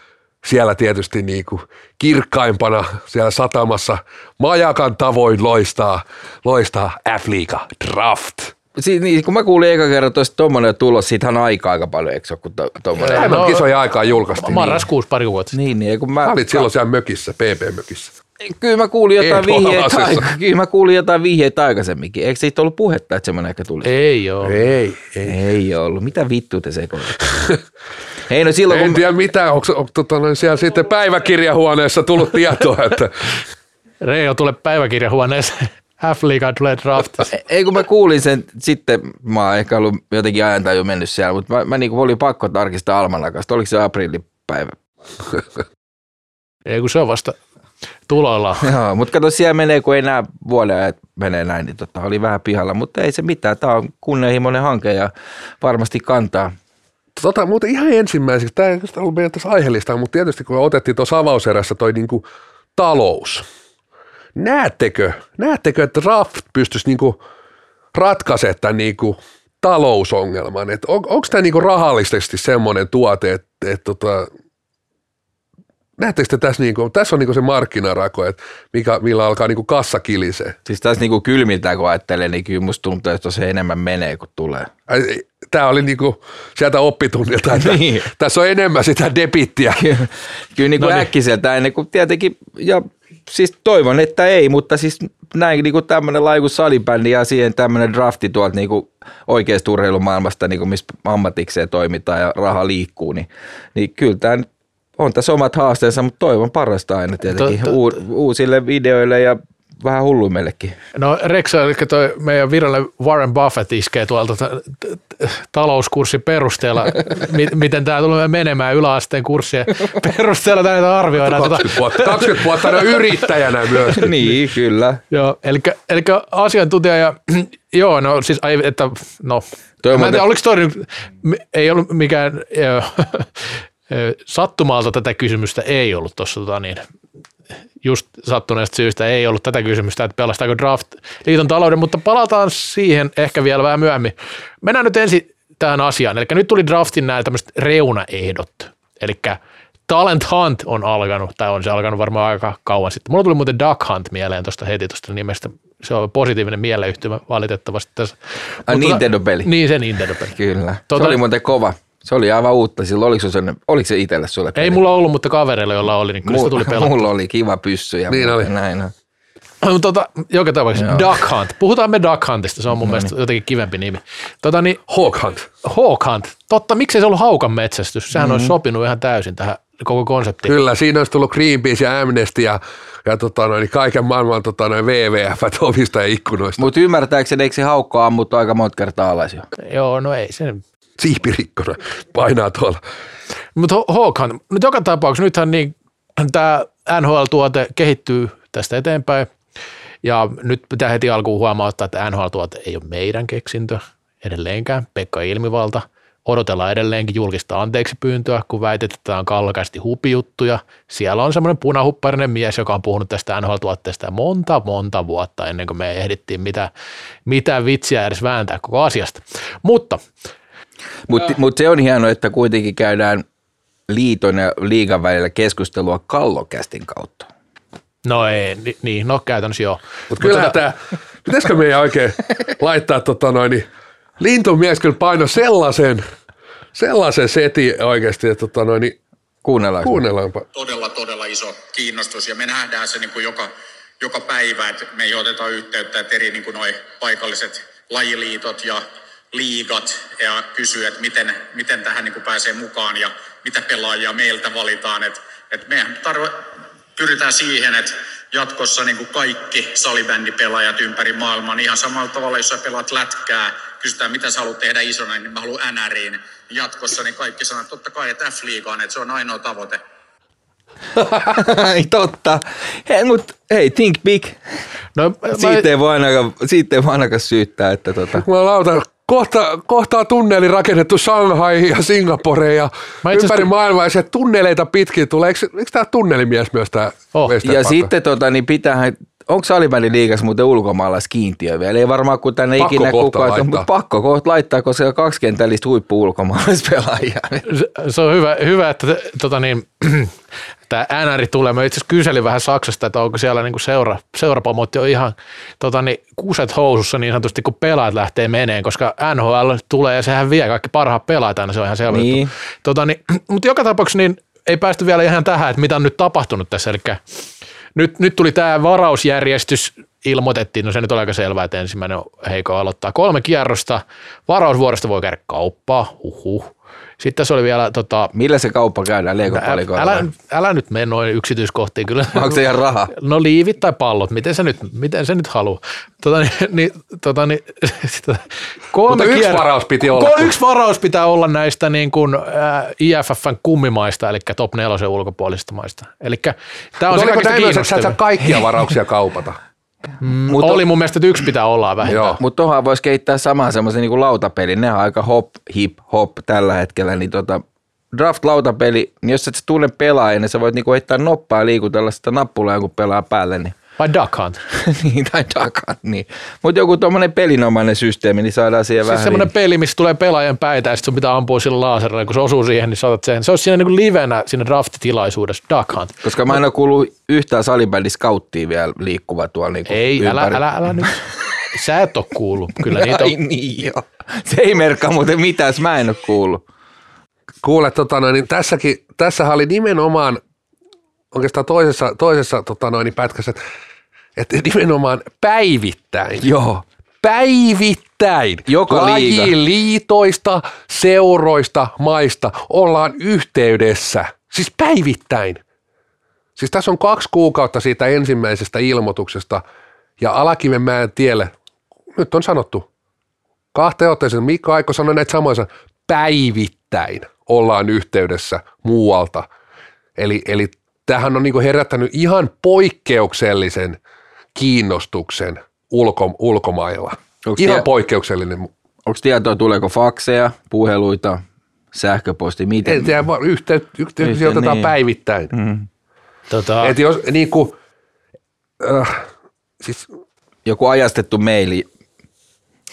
siellä tietysti niin kuin kirkkaimpana siellä satamassa majakan tavoin loistaa, loistaa F-liiga draft – si, niin, kun mä kuulin eka kerran tuosta tuommoinen tulos, siitähän on aika aika paljon, eikö se ole, kun tuommoinen? No, kisoja aikaa julkaistiin. Marraskuussa pari vuotta. Niin, niin, kun mä... Sä olit silloin siellä mökissä, PP-mökissä. Kyllä mä kuulin jotain vihjeitä, kyllä mä kuulin jotain vihjeitä aikaisemminkin. Eikö siitä ollut puhetta, että semmoinen ehkä tuli? Ei ole. Ei, ei. Ei ollut. Mitä vittu te sekoitatte? Ei no silloin, en kun... tiedä mitä, onko, onko tota, siellä sitten päiväkirjahuoneessa tullut tietoa, että... Reijo tulee päiväkirjahuoneeseen. F-liigan tulee draftissa. Ei kun mä kuulin sen sitten, mä oon ehkä ollut jotenkin ajan jo mennyt siellä, mutta mä, mä niin oli pakko tarkistaa almanakasta. Oliko se aprillipäivä? Ei kun se on vasta tuloilla. Joo, mutta kato siellä menee, kun ei näe vuoden että menee näin, niin tota, oli vähän pihalla, mutta ei se mitään. Tämä on kunnianhimoinen hanke ja varmasti kantaa. Tota, muuten ihan ensimmäiseksi, tämä ei ollut meidän tässä aiheellista, mutta tietysti kun otettiin tuossa avauserässä toi niinku talous, näettekö, näettekö, että draft pystyisi niinku ratkaisemaan tämän niinku talousongelman? Et on, onko tämä niinku rahallisesti semmoinen tuote, että et tota, näettekö te tässä, niinku, tässä on niinku se markkinarako, että mikä, millä alkaa niinku kassa kilisee. Siis tässä niinku kylmiltä kun ajattelee, niin kyllä musta tuntuu, että se enemmän menee kuin tulee. Tämä oli niinku sieltä oppitunnilta, että Niin. tässä on enemmän sitä debittiä. Kyllä niin kuin No niin. äkkiseltä ennen kuin tietenkin, ja siis toivon, että ei, mutta siis näin niin kuin tämmöinen laju kuin salibändi ja siihen tämmöinen drafti tuolta niin kuin oikeasta urheilumaailmasta, niin kuin missä ammatikseen toimitaan ja raha liikkuu, niin, niin kyllä tämä nyt on tässä omat haasteensa, mutta toivon parasta aina tietenkin To- to- uu, uusille videoille ja vähän hulluimmillekin. No Rexa, eli toi meidän virallinen Warren Buffett iskee tuolta t- t- talouskurssin perusteella, mi- miten tämä tulee menemään yläasteen kurssien perusteella näitä arvioidaan. Tota, 20 vuotta, 20 vuotta yrittäjänä myös. niin, kyllä. joo, eli, eli asiantuntija ja joo, no siis, ai, että no, Toi mä en tiedä, oliko toi ei ollut mikään sattumalta tätä kysymystä ei ollut tuossa tota niin, just sattuneesta syystä ei ollut tätä kysymystä, että pelastaako draft liiton talouden, mutta palataan siihen ehkä vielä vähän myöhemmin. Mennään nyt ensin tähän asiaan. Eli nyt tuli draftin nämä tämmöiset reunaehdot. Eli Talent Hunt on alkanut, tai on se alkanut varmaan aika kauan sitten. Mulla tuli muuten Duck Hunt mieleen tuosta heti tuosta nimestä. Se on positiivinen mieleyhtymä valitettavasti tässä. Mutta- Nintendo-peli. Niin, se Nintendo-peli. Kyllä. Tota- Se oli muuten kova. Se oli aivan uutta silloin. Oliko se, sellainen, oliko se itselle sulle? Ei mulla ollut, mutta kavereilla, jolla oli, niin kyllä sitä tuli pelattua. Mulla oli kiva pyssy. Ja Niin oli. Näin on. Mutta tota, joka tapauksessa Joo. Duck Hunt. Puhutaan me Duck Huntista, se on mun No mielestä jotenkin kivempi nimi. Tota, niin, Hawk Hunt. Hawk Hunt. Totta, miksei se ollut haukan metsästys? Sehän Mm-hmm. olisi sopinut ihan täysin tähän koko konseptiin. Kyllä, siinä olisi tullut Greenpeace ja Amnesty ja, ja tota noin, kaiken maailman tota noin WWF ovista ja ikkunoista. Mutta ymmärtääkseni, eikö se haukko ammuttu aika monta kertaa alas jo? Joo, no ei se. Siipirikkona painaa tuolla. Mutta Hunt, nyt joka tapauksessa nythän niin, tämä NHL-tuote kehittyy tästä eteenpäin. Ja nyt pitää heti alkuun huomauttaa, että NHL-tuote ei ole meidän keksintö edelleenkään. Pekka Ilmivalta. Odotellaan edelleenkin julkista anteeksi pyyntöä, kun väitetään, kalkaisesti hupijuttuja. Siellä on semmoinen punahupparinen mies, joka on puhunut tästä NHL-tuotteesta monta, monta vuotta ennen kuin me ehdittiin mitä, mitä vitsiä edes vääntää koko asiasta. Mutta Mutta mut se on hienoa, että kuitenkin käydään liiton ja liigan välillä keskustelua kallokästin kautta. no ei, ni- niin, no käytännössä joo. Mutta kyllähän tämä, pitäisikö meidän oikein laittaa tota noin, niin lintumies kyllä paino sellaisen, sellaisen setin oikeasti, että tota noin, niin Kuunnellaan. kuunnellaanpa. todella, todella iso kiinnostus ja me nähdään se niin kuin joka, joka päivä, että me ei oteta yhteyttä, että eri niin kuin noi paikalliset lajiliitot ja liigat ja kysyy, että miten, miten tähän niin kuin pääsee mukaan ja mitä pelaajia meiltä valitaan. Että, että mehän tarvo, pyritään siihen, että jatkossa niin kuin kaikki salibändipelaajat ympäri maailmaa, niin ihan samalla tavalla, jos sä pelaat lätkää, kysytään, mitä sä haluat tehdä isona, niin mä haluan NRiin. Jatkossa niin kaikki sanoo, että totta kai, että F-liigaan, että se on ainoa tavoite. Ai totta. Hei, mut hei, think big. No, Siitä ei voi ainakaan, siitä ei voi ainakaan syyttää, että tota. Mä lautan, kohta, kohta on tunneli rakennettu Shanghaihin ja Singaporeen ja Mä ympäri asiassa- maailmaa ja se tunneleita pitkin tulee. Eikö, eikö tämä tunnelimies myös tämä Oh. Ja sitten tota, niin pitäähän, onko liigassa muuten ulkomaalaiskiintiö vielä? Ei varmaan kun tänne Pakko ikinä kukaan, laittaa. mutta pakko kohta laittaa, koska on kaksi kentällistä huippu ulkomaalaispelaajia. se, se on hyvä, hyvä että tota niin, tämä NR tulee. Mä itse asiassa kyselin vähän Saksasta, että onko siellä niinku seura, seurapomot jo ihan tota niin, kuset housussa niin sanotusti, kun pelaajat lähtee meneen, koska NHL tulee ja sehän vie kaikki parhaat pelaajat aina, se on ihan selvä Niin. Tota niin, mutta joka tapauksessa niin ei päästy vielä ihan tähän, että mitä on nyt tapahtunut tässä, eli nyt, nyt tuli tämä varausjärjestys, ilmoitettiin, no se nyt oli aika selvää, että ensimmäinen on heikko aloittaa kolme kierrosta, varausvuorosta voi käydä kauppaa, huhhuh. Sitten tässä oli vielä, tota, Millä se kauppa käydään leikopalikoilla? älä, älä nyt mene noin yksityiskohtiin kyllä. Onko se ihan raha? No liivit tai pallot, miten se nyt, miten se nyt haluaa. Tota, niin, niin, tota, niin, sitä, kolme Mutta yksi kier- varaus piti olla. Ko- Yksi varaus pitää olla näistä niin kuin, äh, IFFn kummimaista, eli top nelosen ulkopuolisista maista. Eli tämä on se oliko tämä myös, että sä kaikkia varauksia kaupata? Mut Oli mun mielestä, että yksi pitää olla vähintään. Joo. Mutta tuohon voisi kehittää saman semmoisen niin lautapelin. Ne on aika hop, hip, hop tällä hetkellä. Niin tota, draft-lautapeli, niin jos et sä tunne pelaajan, niin sä voit niinku heittää noppaa ja liikutella sitä nappulaa, kun pelaa päälle. Niin Vai Duck Hunt? niin, tai Dakan, niin. Mutta joku tuommoinen pelinomainen systeemi, niin saadaan siihen Siis vähän. semmoinen peli, missä tulee pelaajan päitä ja sitten sun pitää ampua sillä laaserilla, kun se osuu siihen, niin saatat sen. Se olisi siinä niin livenä siinä draftitilaisuudessa, Duck Hunt. Koska mä en ole kuullut yhtään salibändi skauttia vielä liikkuva tuolla niin Ei, älä, älä, älä nyt. Sä et ole kuullut. Kyllä niitä Ai on. niin joo. Se ei merkkaa muuten mitään, mä en ole kuullut. Kuule, tota noin, niin tässäkin, tässähän oli nimenomaan oikeastaan toisessa, toisessa tota noin, niin pätkässä, että, että nimenomaan päivittäin. Joo. Päivittäin. Joka liitoista, seuroista, maista ollaan yhteydessä. Siis päivittäin. Siis tässä on kaksi kuukautta siitä ensimmäisestä ilmoituksesta ja Alakivenmäen tielle, nyt on sanottu, kahteen otteeseen, Mikko Aiko sanoi näitä samoja, päivittäin ollaan yhteydessä muualta. Eli, eli tämähän on niinku herättänyt ihan poikkeuksellisen kiinnostuksen ulko, ulkomailla. Onks ihan tie- poikkeuksellinen. Onko tietoa, tuleeko fakseja, puheluita, sähköposti, miten? En tiedä, vaan yhteyt, yhteyksiä Yhteen, otetaan niin. päivittäin. Tota, Et jos niin kuin, äh, siis Joku ajastettu maili.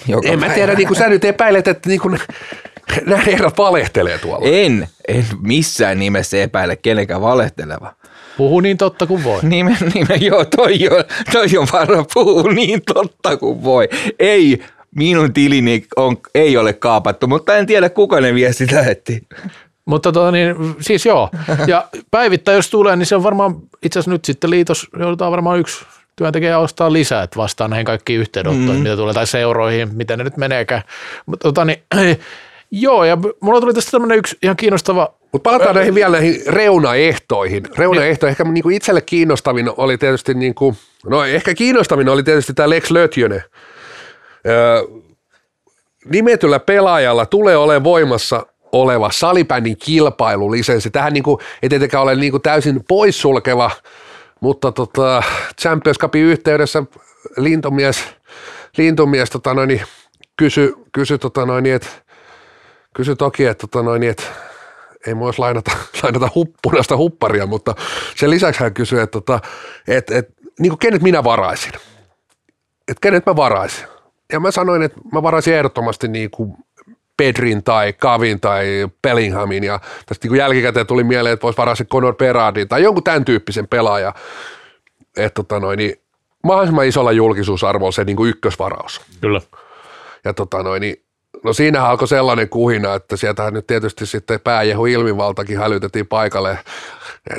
Joka en mä tiedä, niin kuin sä nyt epäilet, että niin kuin, nämä herrat valehtelee tuolla. En, en missään nimessä epäile kenenkään valehteleva. Puhu niin totta kuin voi. Nimen, nimen, joo, toi on, toi on varmaan puhuu niin totta kuin voi. Ei, minun tilini on, ei ole kaapattu, mutta en tiedä kuka ne viestit lähetti. Mutta tota, niin, siis joo. Ja päivittäin jos tulee, niin se on varmaan, itse asiassa nyt sitten liitos joudutaan varmaan yksi työntekijä ostaa lisää, että vastaan näihin kaikkiin yhteydenottoihin, mm. mitä tulee, tai seuroihin, miten ne nyt meneekään. Mutta tota, niin, joo, ja mulla tuli tästä tämmöinen yksi ihan kiinnostava Mutta palataan näihin vielä näihin reunaehtoihin. Ehkä niin kuin itselle kiinnostavin oli tietysti, niin kuin, no ehkä kiinnostavin oli tietysti tämä Lex Lötjönen. Öö, nimetyllä pelaajalla tulee olemaan voimassa oleva salibändin kilpailulisenssi. Tähän niin kuin, ei tietenkään ole niin kuin täysin poissulkeva, mutta tota, Champions Cupin yhteydessä lintomies, lintomies tota noin, niin kysy, kysy, tota noin, että, kysy toki, että, tota noin, niin, että ei mua olisi lainata, lainata huppunaista hupparia, mutta sen lisäksi hän kysyi, että, tota, että, että niin kuin kenet minä varaisin. Että kenet mä varaisin. Ja mä sanoin, että mä varaisin ehdottomasti niin kuin Pedrin tai Kavin tai Bellinghamin ja tästä niin kuin jälkikäteen tuli mieleen, että voisi varaa se Conor Berardin tai jonkun tämän tyyppisen pelaaja. Että tota noin, niin mahdollisimman isolla julkisuusarvolla se niin kuin ykkösvaraus. Kyllä. Ja tota noin, niin, no siinähän alkoi sellainen kuhina, että sieltähän nyt tietysti sitten pääjehu ilmivaltakin hälytettiin paikalle.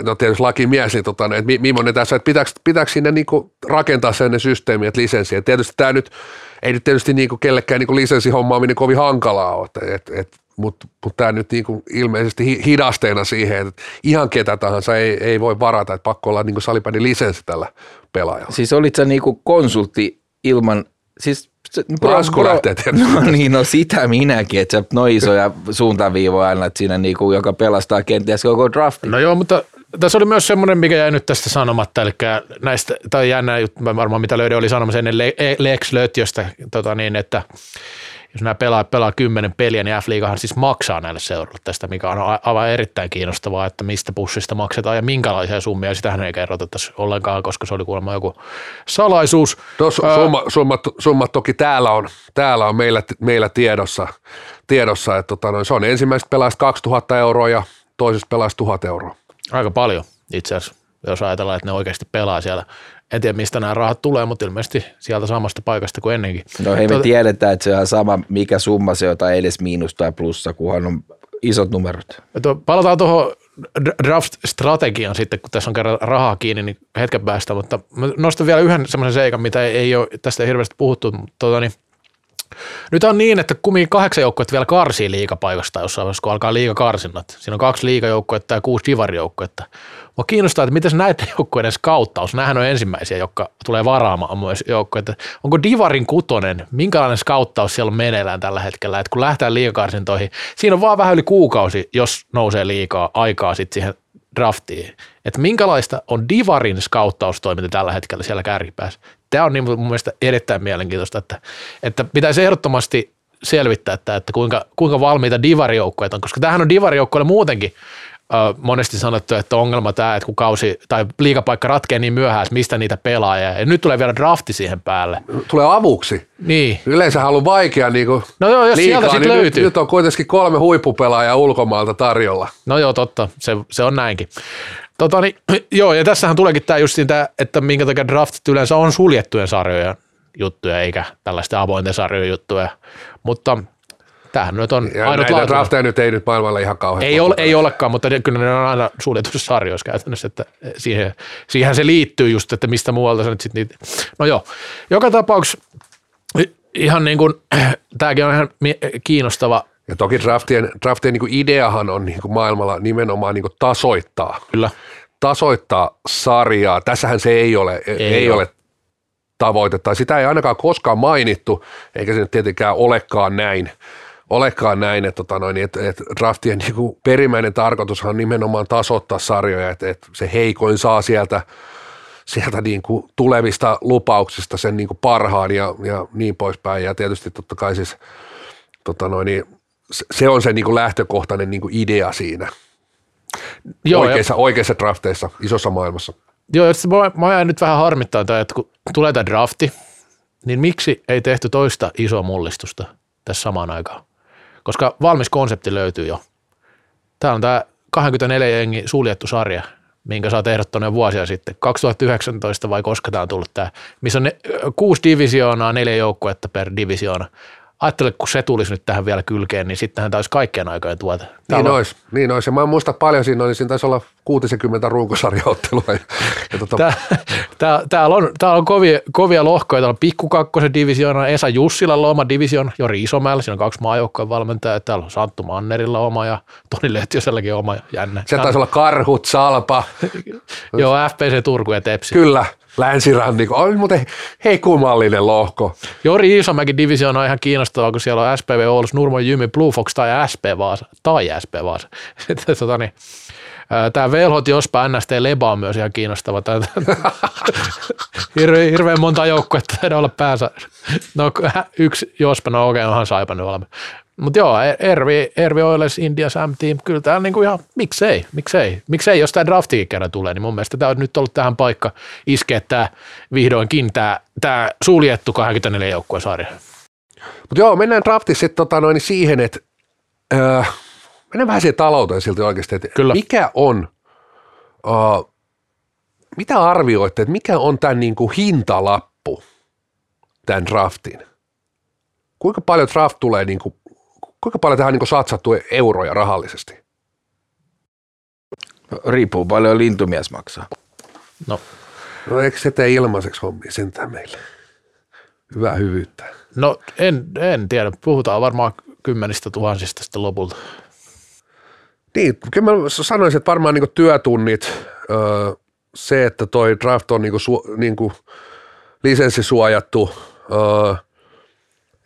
No tietysti lakimies, niin tota, että mi- millainen tässä, että pitääkö, pitääkö sinne niinku rakentaa sellainen systeemi, että lisenssi. Et tietysti tämä nyt, ei nyt tietysti niinku kellekään niinku lisenssihommaaminen kovin hankalaa ole, et, et, mutta mut tämä nyt niinku ilmeisesti hi- hidasteena siihen, että ihan ketä tahansa ei, ei voi varata, että pakko olla niinku salibändin lisenssi tällä pelaajalla. Siis olit sä niinku konsultti ilman, siis se- Lasku lähtee tietysti. No niin, no sitä minäkin, että sä noin isoja suuntaviivoja annat siinä niinku, joka pelastaa kenties koko draftin. No joo, mutta tässä oli myös semmoinen, mikä jäi nyt tästä sanomatta, eli näistä, tai jännä juttu, varmaan mitä löydin, oli sanomassa ennen E- Lex Lötjöstä, tota niin, että jos nämä pelaa, pelaa kymmenen peliä, niin F-liigahan siis maksaa näille seuroille tästä, mikä on aivan erittäin kiinnostavaa, että mistä pussista maksetaan ja minkälaisia summia, sitähän ei kerrota tässä ollenkaan, koska se oli kuulemma joku salaisuus. Tuossa summa, summat, summat toki täällä on, täällä on meillä, meillä tiedossa, tiedossa että tota noin, se on ensimmäisestä pelaajasta 2000 euroa ja toisesta pelaajasta 1000 euroa. Aika paljon itse asiassa, jos ajatellaan, että ne oikeasti pelaa siellä. En tiedä, mistä nämä rahat tulee, mutta ilmeisesti sieltä samasta paikasta kuin ennenkin. No hei me Tota- tiedetään, että se on sama mikä summa se on, tai edes miinus tai plussa, kunhan on isot numerot. Tuo- Palataan tuohon draft-strategiaan sitten, kun tässä on kerran rahaa kiinni, niin hetken päästä, mutta mä nostan vielä yhden semmoisen seikan, mitä ei, ole tästä hirveästi puhuttu, mutta tota, niin, nyt on niin, että kumminkin kahdeksan joukkuetta vielä karsii liikapaikasta jossain vaiheessa, kun alkaa liikakarsinnat. Siinä on kaksi liikajoukkuetta ja kuusi divarijoukkuetta. Mua kiinnostaa, että miten näiden joukkueiden skauttaus, nämähän on ensimmäisiä, jotka tulee varaamaan myös joukkueita. Onko Divarin kutonen, minkälainen skauttaus siellä on meneillään tällä hetkellä, että kun lähtee liikakarsintoihin, siinä on vaan vähän yli kuukausi, jos nousee liikaa aikaa sitten siihen draftiin. Että minkälaista on Divarin skauttaustoiminta tällä hetkellä siellä kärkipäässä. Tämä on niin mun mielestä erittäin mielenkiintoista, että, että pitäisi ehdottomasti selvittää, että, että kuinka, kuinka valmiita divarijoukkueet on, koska tämähän on divarijoukkueille muutenkin monesti sanottu, että ongelma tämä, että kun kausi tai liikapaikka ratkee niin myöhään, että mistä niitä pelaajia. Ja nyt tulee vielä drafti siihen päälle. Tulee avuksi. Niin. Yleensä on ollut vaikea niin kuin No joo, jos liikaa, sieltä sit niin löytyy. Nyt, nyt, on kuitenkin kolme huippupelaajaa ulkomaalta tarjolla. No joo, totta. Se, se on näinkin. Tota, niin, joo, ja tässähän tuleekin tämä just siitä, että minkä takia draftit yleensä on suljettujen sarjojen juttuja, eikä tällaisten avointen sarjojen juttuja. Mutta tämähän nyt on Ja näitä ainutlaatuinen. drafteja nyt ei nyt maailmalla ihan kauhean. Ei, ole, ei olekaan, mutta ne- kyllä ne on aina suljetussa sarjoissa käytännössä, että siihen, siihen se liittyy just, että mistä muualta se nyt sitten niitä. No joo, joka tapauksessa ihan niin kuin, tämäkin on ihan kiinnostava, Ja toki draftien, draftien niin kuin ideahan on niin kuin maailmalla nimenomaan niin kuin tasoittaa. kyllä. Tasoittaa sarjaa. Tässähän se ei ole, ei, ei ole. ole tavoite, tai sitä ei ainakaan koskaan mainittu, eikä se nyt tietenkään olekaan näin. Olekaan näin, että, tota noin, että, että draftien niin kuin perimmäinen tarkoitushan on nimenomaan tasoittaa sarjoja, että, että se heikoin saa sieltä, sieltä niin kuin tulevista lupauksista sen niin kuin parhaan ja, ja niin poispäin. Ja tietysti totta kai siis tota noin, niin se- on se niin kuin lähtökohtainen niin kuin idea siinä Joo, ja- oikeissa, oikeissa drafteissa isossa maailmassa. Joo, sit mä, mä nyt vähän harmittaa, tämä, että kun tulee tämä drafti, niin miksi ei tehty toista isoa mullistusta tässä samaan aikaan? Koska valmis konsepti löytyy jo. Tämä on tämä 24 jengi suljettu sarja, minkä sä oot ehdottanut jo vuosia sitten. 2019 vai koska tämä on tullut tämä, missä on ne, kuusi divisioonaa, neljä joukkuetta per divisioona. Ajattele, kun se tulisi nyt tähän vielä kylkeen, niin sittenhän tämä olisi kaikkien aikojen tuote. Niin Täällä on- olisi, niin olisi. Ja mä en muista paljon siinä, oli, siinä taisi olla 60 runkosarjaottelua. Ja, ja tota, Tää, tää, täällä on, täällä on kovia, kovia lohkoja. Täällä on Pikkukakkosen divisioona, Esa Jussilalla on oma divisioona, Jori Isomäellä, siinä on kaksi maajoukkojen valmentajaa. Täällä on Santtu Mannerilla oma ja Toni Lehtiöselläkin oma jännä. se taisi olla karhut, salpa, Joo, FPC Turku ja Tepsi. kyllä, länsirannikko. On muuten heikumallinen lohko. Jori Isomäki divisioona on ihan kiinnostavaa, kun siellä on SPV Oulus, Nurmo Jymi, Blue Fox tai SP Vaasa, tai SP Vaasa. Että tota niin, Tämä Velhot Jospa NST Leba on myös ihan kiinnostava. Tää, hirveän, hirveän monta joukkuetta taidaa olla päänsä. No yksi Jospa, no okei, onhan Saipa nyt valmis. Mutta joo, Ervi, Ervi Oilers, India, Sam Team, kyllä tämä niinku ihan, miksei, miksei, miksei, jos tämä draftikin kerran tulee, niin mun mielestä tämä on nyt ollut tähän paikka iskeä tämä vihdoinkin tämä, tämä suljettu 24 joukkueen sarja. Mutta joo, mennään draftissa sitten tota noin siihen, että öö, mennään vähän siihen talouteen silti oikeasti, että Kyllä. mikä on, öö, mitä arvioitte, että mikä on tämän niinku hintalappu tämän draftin? Kuinka paljon draft tulee, niinku, kuinka paljon tähän niinku satsattu euroja rahallisesti? Riippuu paljon lintumies maksaa. No, No eikö se tee ilmaiseksi hommia sentään meille? Hyvää hyvyyttä. no en, en tiedä, puhutaan varmaan kymmenistä tuhansista sitten lopulta. Niin, kyllä mä sanoisin, että varmaan niinku työtunnit, öö, se, että toi draft on niinku, su, niinku lisenssisuojattu, öö,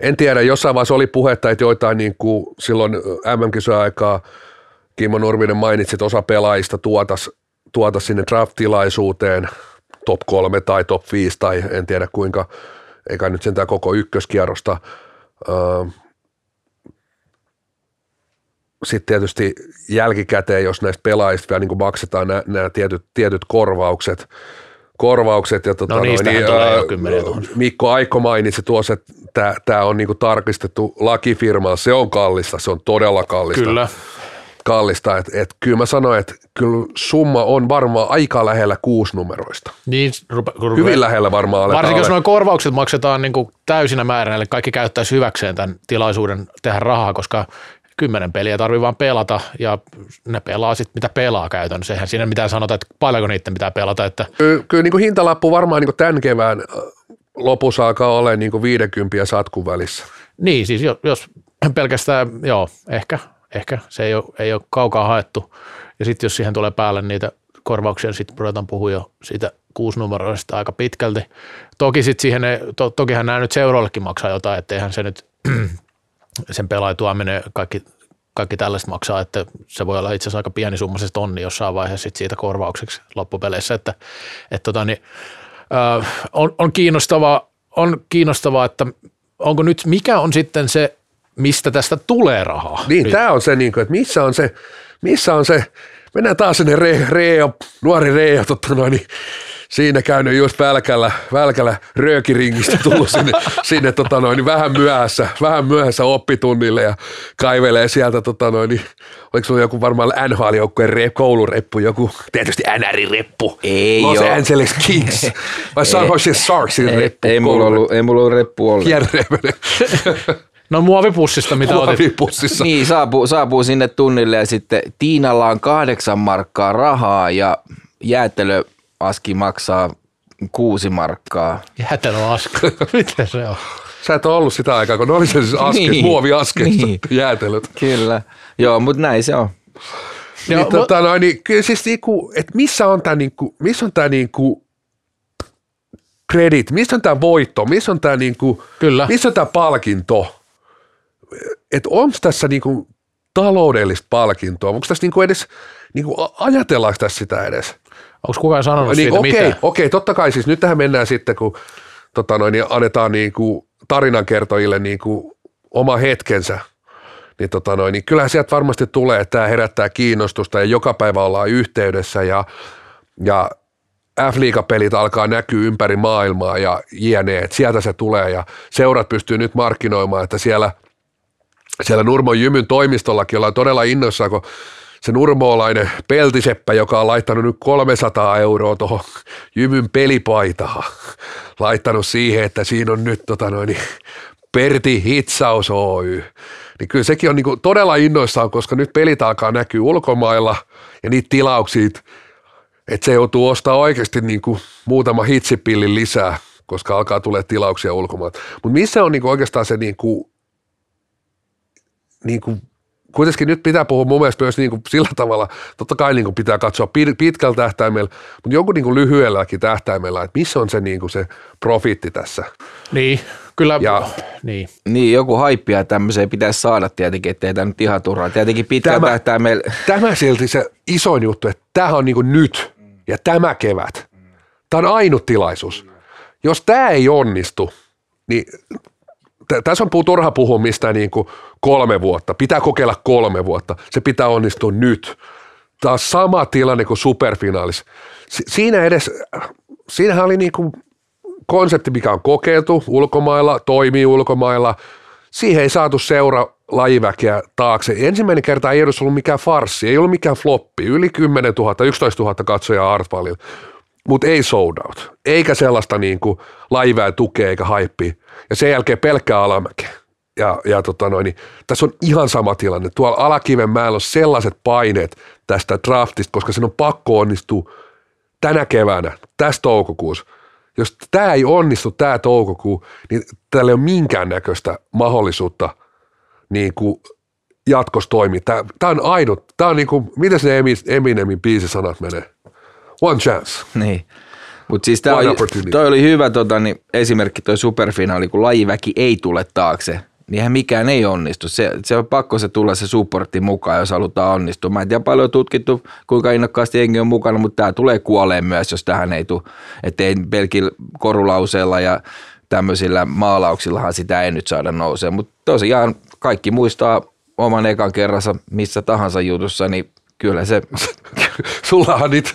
en tiedä, jossain vaiheessa oli puhetta, että joitain niinku silloin MM-kisojen aikaa Kimmo Nurminen mainitsi, että osa pelaajista tuotas, tuotas sinne draft-tilaisuuteen top kolme tai top 5 tai en tiedä kuinka, eikä nyt sentään koko ykköskierrosta. Öö, sitten tietysti jälkikäteen, jos näistä pelaajista vielä niin kuin maksetaan nämä tietyt, tietyt korvaukset, korvaukset ja tota, No niistähän tulee jo kymmeniä. Mikko Aiko mainitsi tuossa, että tämä, on niin kuin tarkistettu lakifirmalla, se on kallista, se on todella kallista. Kyllä. Kallista, että et, kyllä mä sanoin, että kyllä summa on varmaan aika lähellä kuusinumeroista. Niin, rupe, kun Hyvin rupe- lähellä varmaan aletaan Varsinkin jos nuo korvaukset maksetaan niin kuin täysinä määränä, eli kaikki käyttäisi hyväkseen tämän tilaisuuden tehdä rahaa, koska kymmenen peliä tarvii vaan pelata ja ne pelaa sitten mitä pelaa käytännössä. Eihän siinä mitään sanota, että paljonko niiden pitää pelata. Että Kyllä, kyllä niin kuin hintalappu varmaan niin kuin tämän kevään lopussa alkaa olla niin kuin 50 ja satkun välissä. niin, siis jos, jos pelkästään, joo, ehkä, ehkä se ei ole, ei ole kaukaa haettu. Ja sitten jos siihen tulee päälle niitä korvauksia, niin sitten ruvetaan puhua jo siitä kuusinumeroista aika pitkälti. Toki sitten siihen, to, tokihan nämä nyt seuroillekin maksaa jotain, etteihän se nyt sen pelaajatuominen kaikki, kaikki tällaista maksaa, että se voi olla itse asiassa aika pieni summa se tonni jossain vaiheessa sit siitä korvaukseksi loppupeleissä, että, että tota, niin, ö, on, on, kiinnostavaa, on kiinnostavaa, että onko nyt, mikä on sitten se, mistä tästä tulee rahaa? Niin, nyt? tämä on se, niin kuin, että missä on se, missä on se mennään taas sinne Re, Reo, nuori Reo, totta noin, niin siinä käynyt just välkällä, välkällä röökiringistä tullut sinne, sinne tota noin, niin vähän myöhässä, vähän myöhässä oppitunnille ja kaivelee sieltä tota noin, niin, oliko sulla joku varmaan NHL-joukkueen rep, koulureppu, joku tietysti NR-reppu, Ei Los oo. Angeles Kings, vai San Jose Sharksin Ei, reppu, ei, mulla ollut, ei mulla ollut reppu ollenkaan. Pierre No muovipussista, mitä otit? muovipussissa. Niin, saapuu, saapuu sinne tunnille ja sitten Tiinalla on kahdeksan markkaa rahaa ja jäätelöaski maksaa kuusi markkaa. Jäätelöaska. Miten se on? Sä et ole ollut sitä aikaa, kun ne oli se siis asket, Niin. muoviaskeista, Niin. jäätelöt. Kyllä. Joo, mutta näin se on. Niin, Joo, tota, noin, niin, kyllä siis niinku, että missä on tämä niinku, missä on tää niinku credit, missä on tämä voitto, missä on tämä niinku, Kyllä. missä on tämä palkinto, että onko tässä niinku taloudellista palkintoa, onko tässä niinku edes, niinku, ajatellaanko tässä sitä edes? Onko kukaan sanonut Niin, siitä okei, mitään? okei, totta kai. Siis nyt tähän mennään sitten, kun tota noin, niin annetaan niinku tarinankertojille niinku oma hetkensä, niin, tota noin, niin kyllähän sieltä varmasti tulee, että tämä herättää kiinnostusta ja joka päivä ollaan yhteydessä ja, ja F-liigapelit alkaa näkyä ympäri maailmaa ja jne, että sieltä se tulee ja seurat pystyy nyt markkinoimaan, että siellä, siellä Nurmon Jymyn toimistollakin ollaan todella innoissaan, kun se nurmoolainen peltiseppä, joka on laittanut nyt 300 euroa tuohon Jymyn pelipaitaan, laittanut siihen, että siinä on nyt tota noin, niin Perti Hitsaus Oy. Niin kyllä sekin on niinku todella innoissaan, koska nyt pelit alkaa näkyä ulkomailla ja niitä tilauksia, että se joutuu ostaa oikeasti niinku muutama hitsipillin lisää, koska alkaa tulee tilauksia ulkomailta. Mutta missä on niinku oikeastaan se niinku, niinku kuitenkin nyt pitää puhua mun mielestä myös niin kuin sillä tavalla, totta kai niin kuin pitää katsoa pit- pitkällä tähtäimellä, mutta jonkun niin kuin lyhyelläkin tähtäimellä, että missä on se, niin kuin se profiitti tässä. Niin, kyllä. Ja- niin. Niin, joku haippia tämmöiseen pitäisi saada tietenkin, ettei tämä nyt ihan turhaa. Tietenkin pitkällä Tämä- tähtäimellä, Tämä silti se isoin juttu, että tämä on niin kuin nyt ja tämä kevät. Tämä on ainut tilaisuus. Jos tämä ei onnistu, niin tässä on puhut turha puhua mistään niin kuin kolme vuotta. Pitää kokeilla kolme vuotta. Se pitää onnistua nyt. Tämä on sama tilanne kuin superfinaalis. Si- siinä edes, siinähän oli niin kuin konsepti, mikä on kokeiltu ulkomailla, toimii ulkomailla. Siihen ei saatu seura lajiväkeä taakse. Ensimmäinen kerta ei edes ollut mikään farssi, ei ollut mikään floppi. Yli 10 000, 11 000 katsojaa Artvalilla, mutta ei sold out. Eikä sellaista niin kuin lajiväen tukea eikä haippia. Ja sen jälkeen pelkkää alamäkeä. Ja, ja tota noin, niin tässä on ihan sama tilanne. Tuolla Alakiven mäellä on sellaiset paineet tästä draftista, koska sen on pakko onnistua tänä keväänä, tässä toukokuussa. Jos tämä ei onnistu, tämä toukokuu, niin tällä ei ole minkäännäköistä mahdollisuutta niin kuin jatkossa toimia. Tämä, tämä on ainut, tämä on niin kuin, miten se Emi- Eminemin biisisanat menee? One chance. niin. Mutta siis One oli, toi oli hyvä tota, niin esimerkki toi superfinaali, kun lajiväki ei tule taakse, niin eihän mikään ei onnistu. Se, se on pakko se tulla se supportti mukaan, jos halutaan onnistua. Mä en tiedä paljon on tutkittu, kuinka innokkaasti jengi on mukana, mutta tämä tulee kuoleen myös, jos tähän ei tule. Että ei pelkillä korulauseilla ja tämmöisillä maalauksillahan sitä ei nyt saada nousee. Mutta tosiaan kaikki muistaa oman ekan kerransa missä tahansa jutussa, niin kyllä se Sulla on niitä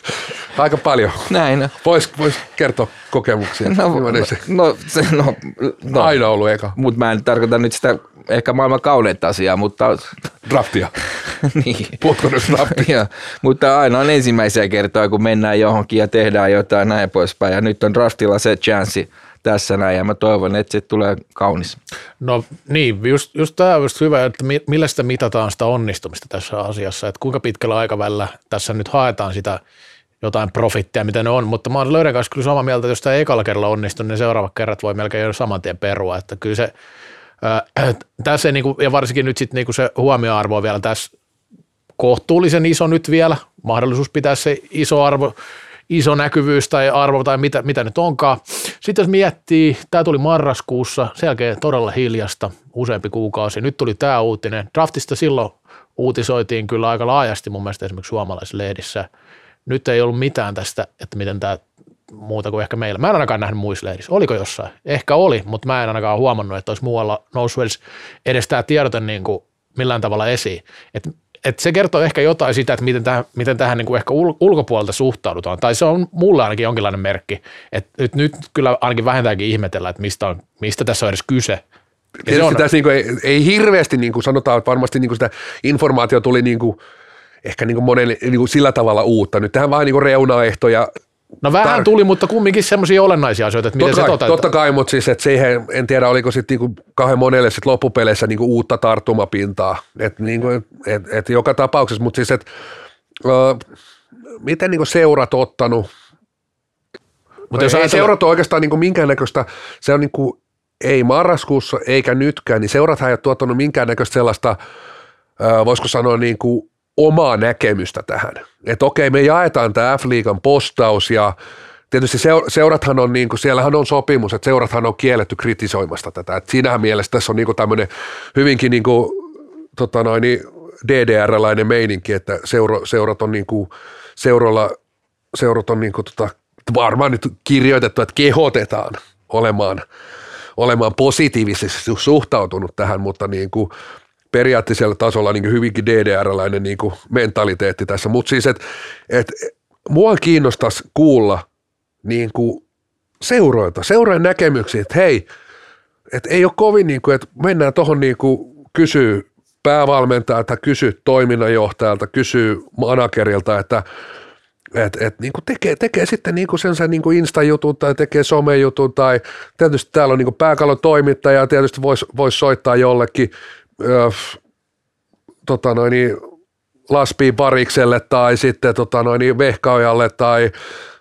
aika paljon. näin. Vois, vois kertoa kokemuksia. No, Millainen se no, se, no, no. aina ollut eka Mutta mä en tarkoita nyt sitä ehkä maailman kauneinta asiaa, mutta draftia. niin. Draftia? mutta aina on ensimmäisiä kertoja, kun mennään johonkin ja tehdään jotain näin poispäin. Ja nyt on draftilla se chanssi tässä näin ja mä toivon, että se tulee kaunis. No niin, just, just tämä on just hyvä, että mi- millä sitä mitataan sitä onnistumista tässä asiassa, että kuinka pitkällä aikavälillä tässä nyt haetaan sitä jotain profittia, mitä ne on, mutta mä oon löydän kanssa kyllä samaa mieltä, että jos tämä ekalla kerralla onnistuu, niin seuraavat kerrat voi melkein jo saman tien perua, että kyllä se, ää, tässä ei niinku, ja varsinkin nyt sitten niinku se huomioarvo on vielä tässä kohtuullisen iso nyt vielä, mahdollisuus pitää se iso arvo, iso näkyvyys tai arvo tai mitä, mitä nyt onkaan. Sitten jos miettii, tämä tuli marraskuussa, sen jälkeen todella hiljasta, useampi kuukausi. Nyt tuli tämä uutinen. Draftista silloin uutisoitiin kyllä aika laajasti mun mielestä esimerkiksi suomalaisissa lehdissä. Nyt ei ollut mitään tästä, että miten tämä muuta kuin ehkä meillä. Mä en ainakaan nähnyt muissa lehdissä. Oliko jossain? Ehkä oli, mutta mä en ainakaan huomannut, että olisi muualla noussut edes, edes tämä tiedote niin kuin millään tavalla esiin. Et et se kertoo ehkä jotain sitä, että miten tähän, miten tähän niin kuin ehkä ul, ulkopuolelta suhtaudutaan. Tai se on mulle ainakin jonkinlainen merkki, että nyt, nyt kyllä ainakin vähintäänkin ihmetellä, että mistä, on, mistä tässä on edes kyse. Ja se Tietysti on, tässä niin kuin, ei, ei, hirveästi niin kuin sanotaan, että varmasti niin kuin sitä informaatio tuli niin kuin, ehkä niin kuin monelle niin kuin sillä tavalla uutta. Nyt tähän vaan niin kuin reunaehtoja. no vähän tar- tuli, mutta kumminkin semmoisia olennaisia asioita, että miten Totta se kai, totta kai, mutta siis, että siihen, en tiedä oliko sitten niin kauhean monelle sit loppupeleissä niin kuin uutta tarttumapintaa. Et, niin kuin, et, et joka tapauksessa, mutta siis, että äh, miten niin kuin seurat ottanut Mutta jos ei ajatellaan- seurat ole oikeastaan niin minkäännäköistä, se on niin kuin, ei marraskuussa eikä nytkään, niin seurathan ei ole tuottanut minkäännäköistä sellaista, voisiko sanoa niin kuin omaa näkemystä tähän. Että okei, me jaetaan tämä F-liigan postaus ja tietysti seur- seurathan on, niin kuin, siellähän on sopimus, että seurathan on kielletty kritisoimasta tätä. Et siinähän mielessä tässä on niin tämmöinen hyvinkin niin kuin, tota noin, niin DDR-lainen meininki, että seuro, seurat on niin kuin, seurolla, seurat on niin kuin, tota, varmaan nyt kirjoitettu, että kehotetaan olemaan, olemaan positiivisesti suhtautunut tähän, mutta niin kuin periaatteisella tasolla niin hyvinkin DDR-lainen niin mentaliteetti tässä. Mutta siis, että et, mua kiinnostaisi kuulla niin seuroilta, seurojen näkemyksiä, että hei, että ei ole kovin niin että mennään tuohon niin kysyy päävalmentajalta, kysyy toiminnanjohtajalta, kysyy managerilta, että et, et, niin tekee, tekee sitten niin sen, sen niin Insta-jutun tai tekee somejutun tai tietysti täällä on niin kuin pääkallon toimittaja ja tietysti voisi vois soittaa jollekin ö, tota noin, niin, Laspiin parikselle tai sitten tota noin, niin vehkaojalle tai,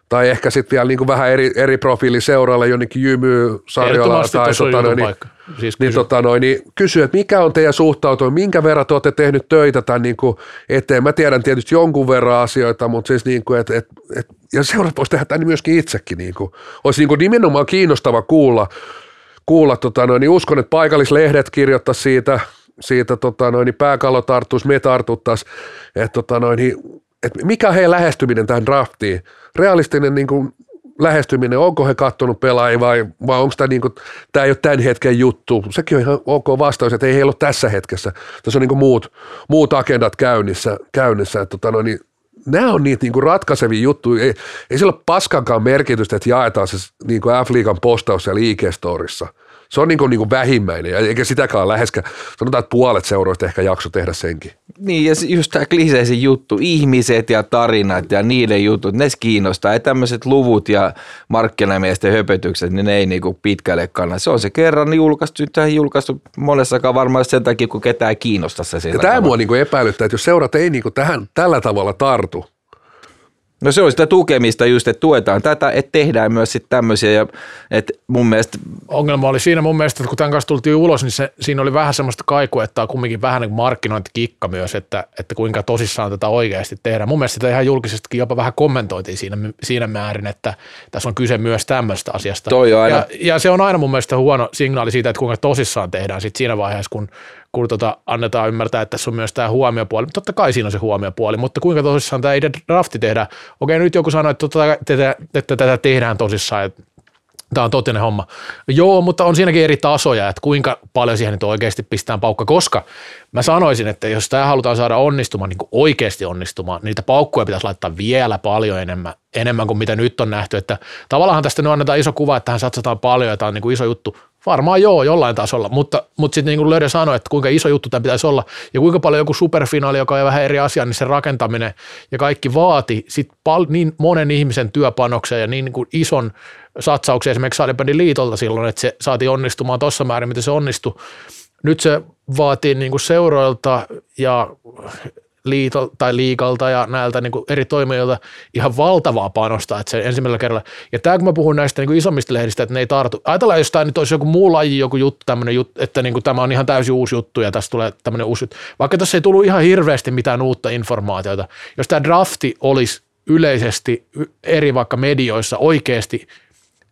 tai ehkä sitten vielä niin kuin vähän eri, eri profiiliseuralle jonnekin Jymy, Sarjola Ehdottomasti tai tota noin, niin. Siis niin, kysy- tota noin, niin kysyy, että mikä on teidän suhtautuminen, minkä verran te olette tehnyt töitä tämän niin kuin eteen. Mä tiedän tietysti jonkun verran asioita, mutta siis niin kuin, että, että, että ja seurat voisi tehdä tämän myöskin itsekin. Niin kuin. Olisi niin kuin nimenomaan kiinnostava kuulla, kuulla tota noin, niin uskon, että paikallislehdet kirjoittaisi siitä, siitä tota noin, niin pääkallo tarttuisi, me tartuttaisiin, että, tota noin, niin, että mikä heidän lähestyminen tähän draftiin. Realistinen niin kuin, lähestyminen, onko he kattonut pelaajia vai, vai onko tämä, niin kuin, tämä ei ole tämän hetken juttu. Sekin on ihan ok vastaus, että ei heillä ole tässä hetkessä. Tässä on niin kuin muut, muut agendat käynnissä. käynnissä että, tota, no, niin, nämä on niitä niin kuin ratkaisevia juttuja. Ei, ei sillä ole paskankaan merkitystä, että jaetaan se niin kuin F-liigan postaus siellä IG-storissa. Se on niin kuin, niin kuin vähimmäinen, ja eikä sitäkään läheskään. Sanotaan, että puolet seuroista ehkä jakso tehdä senkin. Niin, ja just tämä kliseisin juttu, ihmiset ja tarinat ja niiden jutut, ne kiinnostaa. Ei tämmöiset luvut ja markkinamiesten höpötykset, niin ne ei niinku pitkälle kannata. Se on se kerran julkaistu, tämä ei julkaistu monessakaan varmaan sen takia, kun ketään kiinnostaa se Ja tämä mua niin kuin epäilyttää, että jos seurat ei niin kuin tähän tällä tavalla tartu, No se on sitä tukemista just, että tuetaan tätä, että tehdään myös sitten tämmöisiä ja että mun mielestä ongelma oli siinä mun mielestä, että kun tämän kanssa tultiin ulos, niin se, siinä oli vähän semmoista kaikua, että tämä on kumminkin vähän niin markkinointikikka myös, että, että kuinka tosissaan tätä oikeasti tehdään. Mun mielestä sitä ihan julkisestikin jopa vähän kommentoitiin siinä, siinä määrin, että tässä on kyse myös tämmöistä asiasta. Toi aina- Ja, ja, se on aina mun mielestä huono signaali siitä, että kuinka tosissaan tehdään sit siinä vaiheessa, kun, kun tota, annetaan ymmärtää, että tässä on myös tämä huomiopuoli. Totta kai siinä on se huomiopuoli, mutta kuinka tosissaan tämä itse drafti tehdään. Okei, nyt joku sanoi, että, tota, että tätä tehdään tosissaan, että Tämä on totinen homma. Joo, mutta on siinäkin eri tasoja, että kuinka paljon siihen nyt oikeasti pistää paukka, koska mä sanoisin, että jos tämä halutaan saada onnistumaan, niin kuin oikeasti onnistumaan, niin niitä paukkuja pitäisi laittaa vielä paljon enemmän, enemmän kuin mitä nyt on nähty, että tavallaan tästä nyt annetaan iso kuva, että tähän satsataan paljon ja tämä on niin kuin iso juttu. Varmaan joo, jollain tasolla, mutta, mutta sitten niin kuin Löydö sanoi, että kuinka iso juttu tämä pitäisi olla ja kuinka paljon joku superfinaali, joka on vähän eri asia, niin se rakentaminen ja kaikki vaati sit pal- niin monen ihmisen työpanoksen ja niin, niin kuin ison satsauksia esimerkiksi Salibandin liitolta silloin, että se saatiin onnistumaan tuossa määrin, miten se onnistui. Nyt se vaatii niin kuin seuroilta ja liitol, tai liikalta ja näiltä niin eri toimijoilta ihan valtavaa panosta, että se ensimmäisellä kerralla. Ja tämä, kun mä puhun näistä niin isommista lehdistä, että ne ei tartu. Ajatellaan, jos tämä nyt olisi joku muu laji, joku juttu, tämmöinen juttu, että niin kuin tämä on ihan täysin uusi juttu ja tästä tulee tämmöinen uusi juttu. Vaikka tässä ei tullut ihan hirveästi mitään uutta informaatiota. Jos tämä drafti olisi yleisesti eri vaikka medioissa oikeasti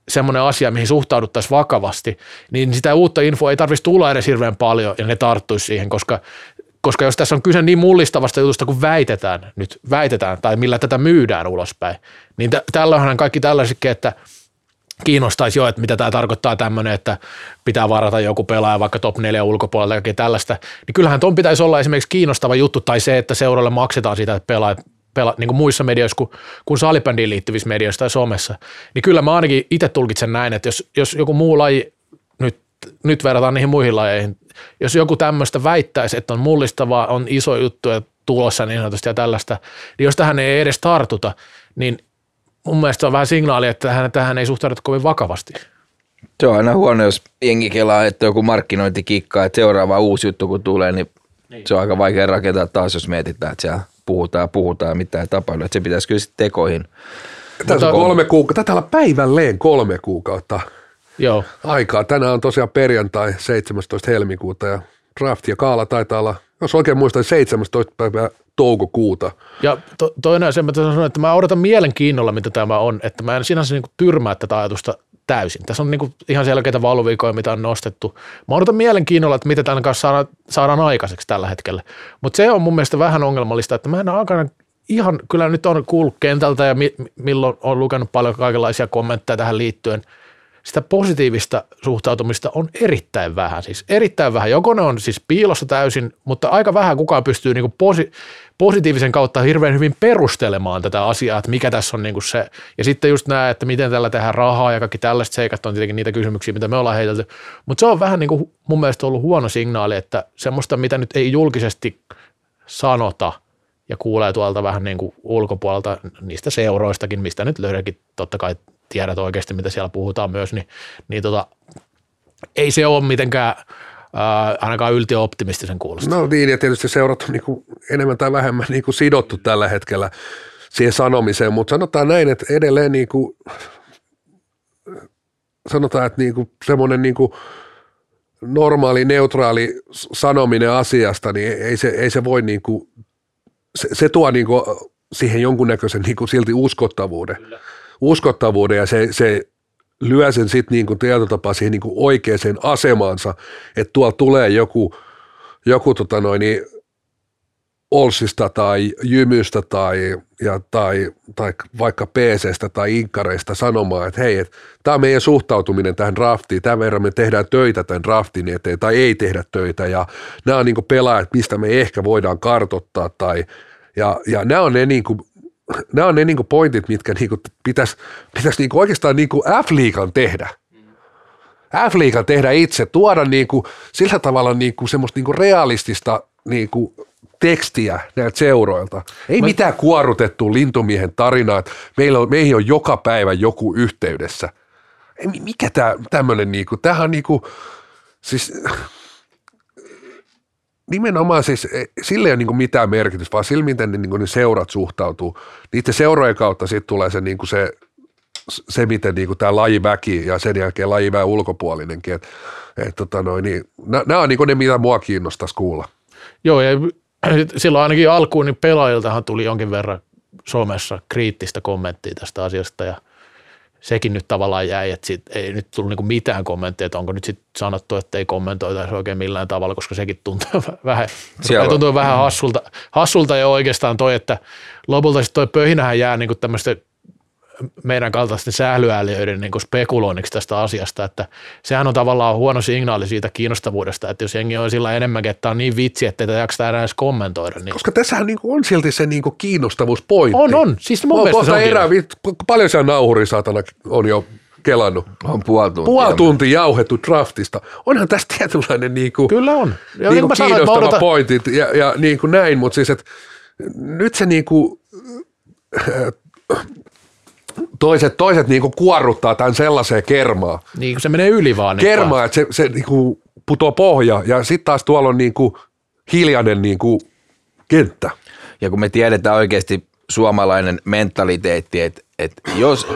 semmoinen asia, mihin suhtauduttaisiin vakavasti, niin sitä uutta infoa ei tarvitsisi tulla edes hirveän paljon ja ne tarttuisi siihen, koska, koska jos tässä on kyse niin mullistavasta jutusta kuin väitetään nyt, väitetään tai millä tätä myydään ulospäin, niin tä- tällöinhän kaikki tällaisetkin, että kiinnostaisi jo, että mitä tämä tarkoittaa tämmöinen, että pitää varata joku pelaaja vaikka top 4 ulkopuolelta ja tällaista, niin kyllähän ton pitäisi olla esimerkiksi kiinnostava juttu tai se, että seuralle maksetaan siitä, että pelaajat pela, niin kuin muissa medioissa kuin, kuin salibändiin liittyvissä medioissa tai somessa, niin kyllä mä ainakin itse tulkitsen näin, että jos, jos joku muu laji, nyt, nyt verrataan niihin muihin lajeihin, jos joku tämmöistä väittäisi, että on mullistavaa, on iso juttu ja tulossa niin sanotusti ja tällaista, niin jos tähän ei edes tartuta, niin mun mielestä se on vähän signaali, että tähän, tähän ei suhtauduta kovin vakavasti. Se on aina huono, jos jengi kelaa, että joku markkinointikikka, että seuraava uusi juttu kun tulee, niin, niin. se on aika vaikea rakentaa taas, jos mietitään, että siellä puhutaan ja puhutaan ja mitään ei tapahdu. Että se pitäisi kyllä sitten tekoihin. Tässä on kolme kuukautta, taitaa olla päivälleen kolme kuukautta Joo. aikaa. Tänään on tosiaan perjantai 17. helmikuuta ja draft ja kaala taitaa olla, jos oikein muistan, 17. päivää toukokuuta. Ja to, toinen asia, mä sanon, että mä odotan mielenkiinnolla, mitä tämä on, että mä en sinänsä niin tyrmää tätä ajatusta täysin. Tässä on niin ihan selkeitä valuvikoja, mitä on nostettu. Mä odotan mielenkiinnolla, että mitä tämän kanssa saadaan, saadaan aikaiseksi tällä hetkellä. Mutta se on mun mielestä vähän ongelmallista, että mä en aikana ihan, kyllä nyt on kuullut kentältä ja mi, milloin on lukenut paljon kaikenlaisia kommentteja tähän liittyen – sitä positiivista suhtautumista on erittäin vähän. Siis erittäin vähän. Joko ne on siis piilossa täysin, mutta aika vähän kukaan pystyy niinku posi- positiivisen kautta hirveän hyvin perustelemaan tätä asiaa, että mikä tässä on niinku se. Ja sitten just nämä, että miten tällä tehdään rahaa ja kaikki tällaiset seikat on tietenkin niitä kysymyksiä, mitä me ollaan heitelty. Mutta se on vähän niinku mun mielestä ollut huono signaali, että semmoista, mitä nyt ei julkisesti sanota ja kuulee tuolta vähän niin kuin ulkopuolelta niistä seuroistakin, mistä nyt löydäkin totta kai tiedät oikeasti, mitä siellä puhutaan myös, niin, niin tota, ei se ole mitenkään ää, ainakaan yltiöoptimistisen kuulosta. No niin, ja tietysti seurat on niin kuin enemmän tai vähemmän niin kuin sidottu tällä hetkellä siihen sanomiseen, mutta sanotaan näin, että edelleen niin kuin, sanotaan, että niin kuin semmoinen niin kuin normaali, neutraali sanominen asiasta, niin ei se, ei se voi niin kuin, se, se tuo niin kuin siihen jonkunnäköisen niin kuin silti uskottavuuden. Kyllä uskottavuuden ja se, se lyö sen sitten niin tietyllä tapaa siihen niin kuin oikeaan asemaansa, että tuolla tulee joku, joku tota noin, Olsista tai Jymystä tai, ja, tai, tai vaikka PCstä tai Inkkareista sanomaan, että hei, että tämä on meidän suhtautuminen tähän draftiin, tämän verran me tehdään töitä tämän draftin eteen tai ei tehdä töitä ja nämä on niin pelaajat, mistä me ehkä voidaan kartottaa tai ja, ja nämä on ne niin kuin nämä on ne niin pointit, mitkä niin pitäisi, pitäisi niin oikeastaan niin F-liigan tehdä. F-liigan tehdä itse, tuoda niin kuin, sillä tavalla niin kuin semmoista niin kuin realistista niin kuin tekstiä näiltä seuroilta. Ei Mä... mitään kuorutettu lintumiehen tarinaa, että meillä on, meihin on joka päivä joku yhteydessä. Ei, mikä tämä tämmöinen, niin kuin, tämähän on niin kuin, siis nimenomaan siis e, sille ei ole niin mitään merkitystä, vaan sillä, miten ne, niin ne seurat suhtautuu. Niiden seurojen kautta sitten tulee se, niin se, se, miten niin tämä lajiväki ja sen jälkeen lajiväen ulkopuolinenkin. Et, et, tota noin, niin, nämä on niin ne, mitä mua kiinnostaisi kuulla. Joo, ja silloin ainakin alkuun niin pelaajiltahan tuli jonkin verran somessa kriittistä kommenttia tästä asiasta ja – sekin nyt tavallaan jäi, että sit ei nyt tullut niinku mitään kommentteja, että onko nyt sitten sanottu, että ei kommentoitaisi oikein millään tavalla, koska sekin tuntuu vähän, tuntuu vähän hassulta, hassulta ja oikeastaan toi, että lopulta sitten toi pöhinähän jää niinku tämmöistä meidän kaltaisten sählyääliöiden niin spekuloinniksi tästä asiasta, että sehän on tavallaan huono signaali siitä kiinnostavuudesta, että jos jengi on sillä enemmänkin, että on niin vitsi, että ei jaksa enää edes kommentoida. Niin. Koska tässähän niin on silti se niin kiinnostavuuspointti. On, on. Siis mun mielestä se on erää, paljon siellä nauhuri saatana on jo kelannut. On puoli tuntia. Puoli tuntia jauhettu draftista. Onhan tässä tietynlainen niin kuin, Kyllä on. Ja niin kuin kiinnostava odotan... pointit ja, ja niin kuin näin, mutta siis, että nyt se niin kuin, toiset, toiset niinku kuorruttaa tämän sellaiseen kermaan. Niin, kun se menee yli vaan. Kermaa, että se, se niinku putoo pohja ja sitten taas tuolla on niinku hiljainen niinku kenttä. Ja kun me tiedetään oikeasti suomalainen mentaliteetti, että, että jos,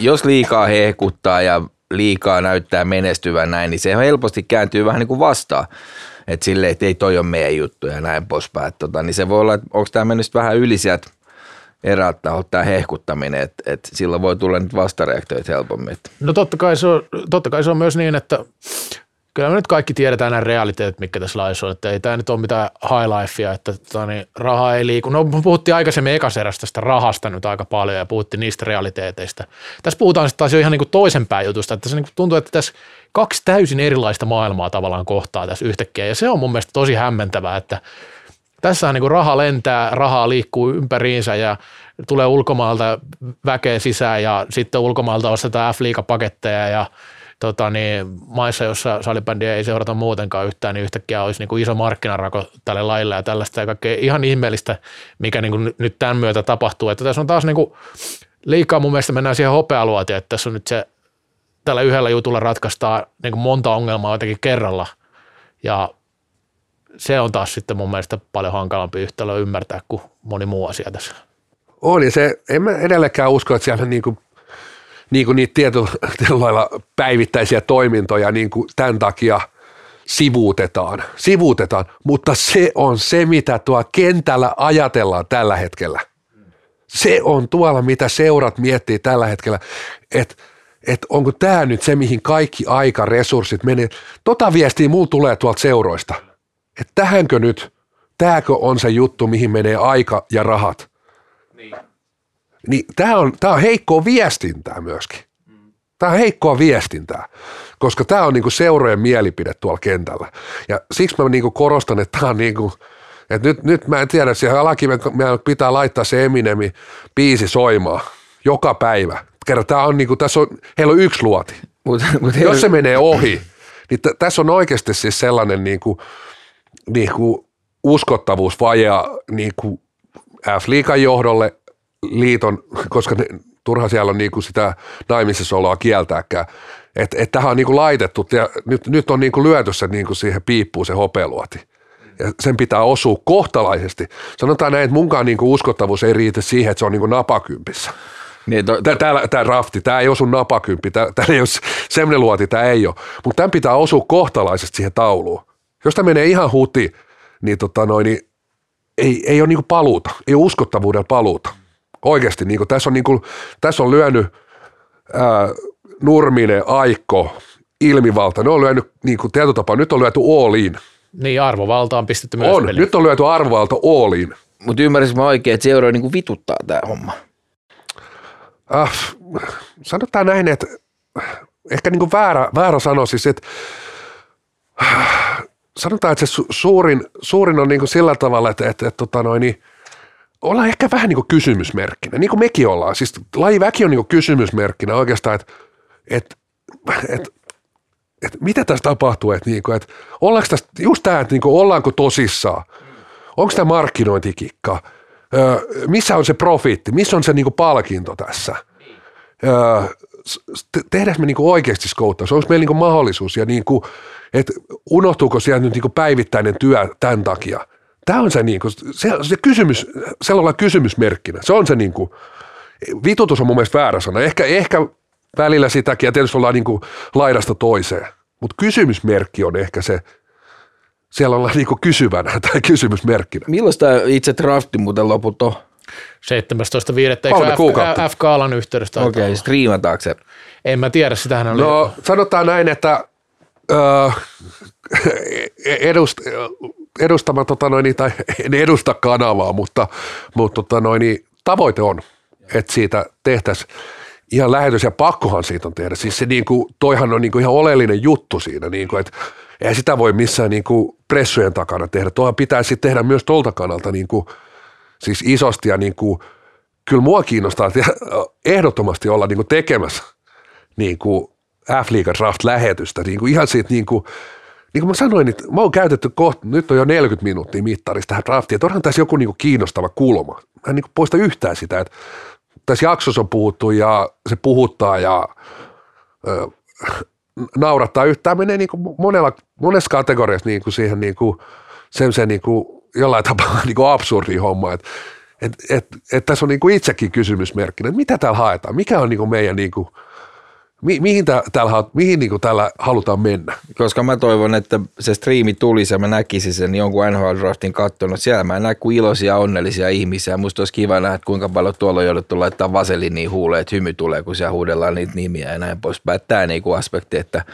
jos liikaa hehkuttaa ja liikaa näyttää menestyvän näin, niin se helposti kääntyy vähän niin kuin vastaan. Että silleen, että ei toi ole meidän juttu ja näin poispäin. Tota, niin se voi olla, että onko tämä mennyt vähän yli sieltä eräät tahot tämä hehkuttaminen, että, että sillä voi tulla nyt vastareaktioita helpommin. No totta kai, se on, totta kai se on myös niin, että kyllä me nyt kaikki tiedetään nämä realiteetit, mitkä tässä laissa on, että ei tämä nyt ole mitään high lifea, että tota, niin, raha ei liiku. No puhuttiin aikaisemmin ekaserästä tästä rahasta nyt aika paljon ja puhuttiin niistä realiteeteista. Tässä puhutaan sitten taas jo ihan niin kuin toisen jutusta, että se niin kuin tuntuu, että tässä kaksi täysin erilaista maailmaa tavallaan kohtaa tässä yhtäkkiä ja se on mun mielestä tosi hämmentävää, että tässä on niin raha lentää, rahaa liikkuu ympäriinsä ja tulee ulkomaalta väkeä sisään ja sitten ulkomaalta ostetaan F-liikapaketteja ja tota, niin, maissa, jossa salibändiä ei seurata muutenkaan yhtään, niin yhtäkkiä olisi niin kuin iso markkinarako tälle laille ja tällaista ja kaikkea ihan ihmeellistä, mikä niin kuin nyt tämän myötä tapahtuu. Että tässä on taas niin kuin, liikaa mun mielestä mennään siihen hopealuotiin, että tässä on nyt se, tällä yhdellä jutulla ratkaistaan niin monta ongelmaa jotenkin kerralla ja se on taas sitten mun mielestä paljon hankalampi yhtälö ymmärtää kuin moni muu asia tässä. Ja se, en mä edelleenkään usko, että siellä niinku, niinku niitä tietyllä, tietyllä lailla päivittäisiä toimintoja niinku tämän takia sivuutetaan, sivuutetaan, mutta se on se, mitä tuo kentällä ajatellaan tällä hetkellä. Se on tuolla, mitä seurat miettii tällä hetkellä, että et onko tämä nyt se, mihin kaikki aika, resurssit menee. Tota viestiä mulla tulee tuolta seuroista, että tähänkö nyt, tääkö on se juttu, mihin menee aika ja rahat. Niin tämä on, tää on heikkoa viestintää myöskin. Tämä on heikkoa viestintää, koska tämä on niinku seurojen mielipide tuolla kentällä. Ja siksi mä niinku korostan, että tämä on niinku, että nyt, nyt mä en tiedä, siihen alakiven meidän pitää laittaa se Eminemi biisi soimaan joka päivä. Kerran tämä on niinku, tässä on, heillä on yksi luoti. Mut, mut Jos se menee ohi, niin t- tässä on oikeasti siis sellainen niinku, niinku uskottavuusvaje niinku F-liikan johdolle, liiton, koska ne, turha siellä on niinku sitä naimisissa oloa kieltääkään. Että et tähän on niinku laitettu ja nyt, nyt on niinku lyöty se niinku siihen piippuun se hopealuoti. Ja sen pitää osua kohtalaisesti. Sanotaan näin, että munkaan niinku uskottavuus ei riitä siihen, että se on niinku napakympissä. niin, to, Tämä, tämä, tämä rafti, tämä ei osu napakymppi, tämä, tämä ei ole semmoinen luoti, tämä ei ole. Mutta tämän pitää osua kohtalaisesti siihen tauluun. Jos tämä menee ihan huti, niin, tota noin, niin ei, ei ole niinku paluuta, ei ole uskottavuuden paluuta. Oikeasti, niinku, tässä, on niinku, tässä on lyönyt ää, Nurminen, Aikko, Ilmivalta, ne on lyönyt niinku, tietyllä tapaa, nyt on lyöty all in. Niin arvovalta on pistetty myös On, peliin. nyt on lyöty arvovalta all in. Mutta ymmärsin mä oikein, että seuraa niinku vituttaa tämä homma. äh, sanotaan näin, että ehkä niin kuin väärä, väärä sano siis, että äh, sanotaan, että se su- suurin, suurin on niin kuin sillä tavalla, että, että, että tota noin, niin, ollaan ehkä vähän niin kuin kysymysmerkkinä, niin kuin mekin ollaan. Siis lajiväki on niin kuin kysymysmerkkinä oikeastaan, että, että, että, että mitä tässä tapahtuu, että, niin kuin, että ollaanko tässä, just tämä, että niin kuin, ollaanko tosissaan, onko tämä markkinointikikka, missä on se profiitti, missä on se niinku palkinto tässä. Tehdäänkö me niinku oikeasti skouttaus, onko meillä niinku mahdollisuus ja niinku, että unohtuuko sieltä nyt niinku päivittäinen työ tämän takia. Tämä on se, niinku, se, se kysymys, sellainen kysymysmerkkinä, se on se niinku, vitutus on mun mielestä väärä sana, ehkä, ehkä välillä sitäkin ja tietysti ollaan niinku laidasta toiseen, mutta kysymysmerkki on ehkä se, siellä ollaan niinku kysyvänä tai kysymysmerkkinä. Milloin tämä itse drafti muuten loput on? 17.5. Kolme Eikö. F- FK-alan yhteydessä? Okei, okay, striimataanko se? En mä tiedä, sitähän oli. No sanotaan näin, että edust, edustama, tota noin, tai en edusta kanavaa, mutta, mutta tota noin, tavoite on, että siitä tehtäisiin ihan lähetys ja pakkohan siitä on tehdä. Siis se niinku, toihan on niinku ihan oleellinen juttu siinä, niinku, että ei sitä voi missään niinku pressujen takana tehdä. Tuohan pitäisi tehdä myös tuolta kannalta niinku, siis isosti ja niinku, kyllä mua kiinnostaa ehdottomasti olla niinku tekemässä niin kuin F-liiga draft-lähetystä, niin kuin ihan siitä niin kuin, niin kuin mä sanoin, että mä oon käytetty kohta, nyt on jo 40 minuuttia mittarista tähän draftiin, että onhan tässä joku niin kuin kiinnostava kulma. Mä en niin kuin poista yhtään sitä, että tässä jaksossa on puhuttu ja se puhuttaa ja ö, naurattaa yhtään, menee niin kuin monella, monessa kategoriassa niin kuin siihen niin kuin, sen niin kuin jollain tapaa niin kuin absurdi homma, että et, et, et tässä on niin kuin itsekin kysymysmerkkinä, että mitä täällä haetaan, mikä on niin kuin meidän niin kuin, Mi- mihin, tää, täällä, mihin niin täällä halutaan mennä? Koska mä toivon, että se striimi tulisi ja mä näkisin sen jonkun NHL Draftin kattonut. Siellä mä näen kuin iloisia, onnellisia ihmisiä. Musta olisi kiva nähdä, että kuinka paljon tuolla on jouduttu laittaa vaseliniin huuleen, että hymy tulee, kun siellä huudellaan niitä nimiä ja näin poispäin. Tämä niinku aspekti, että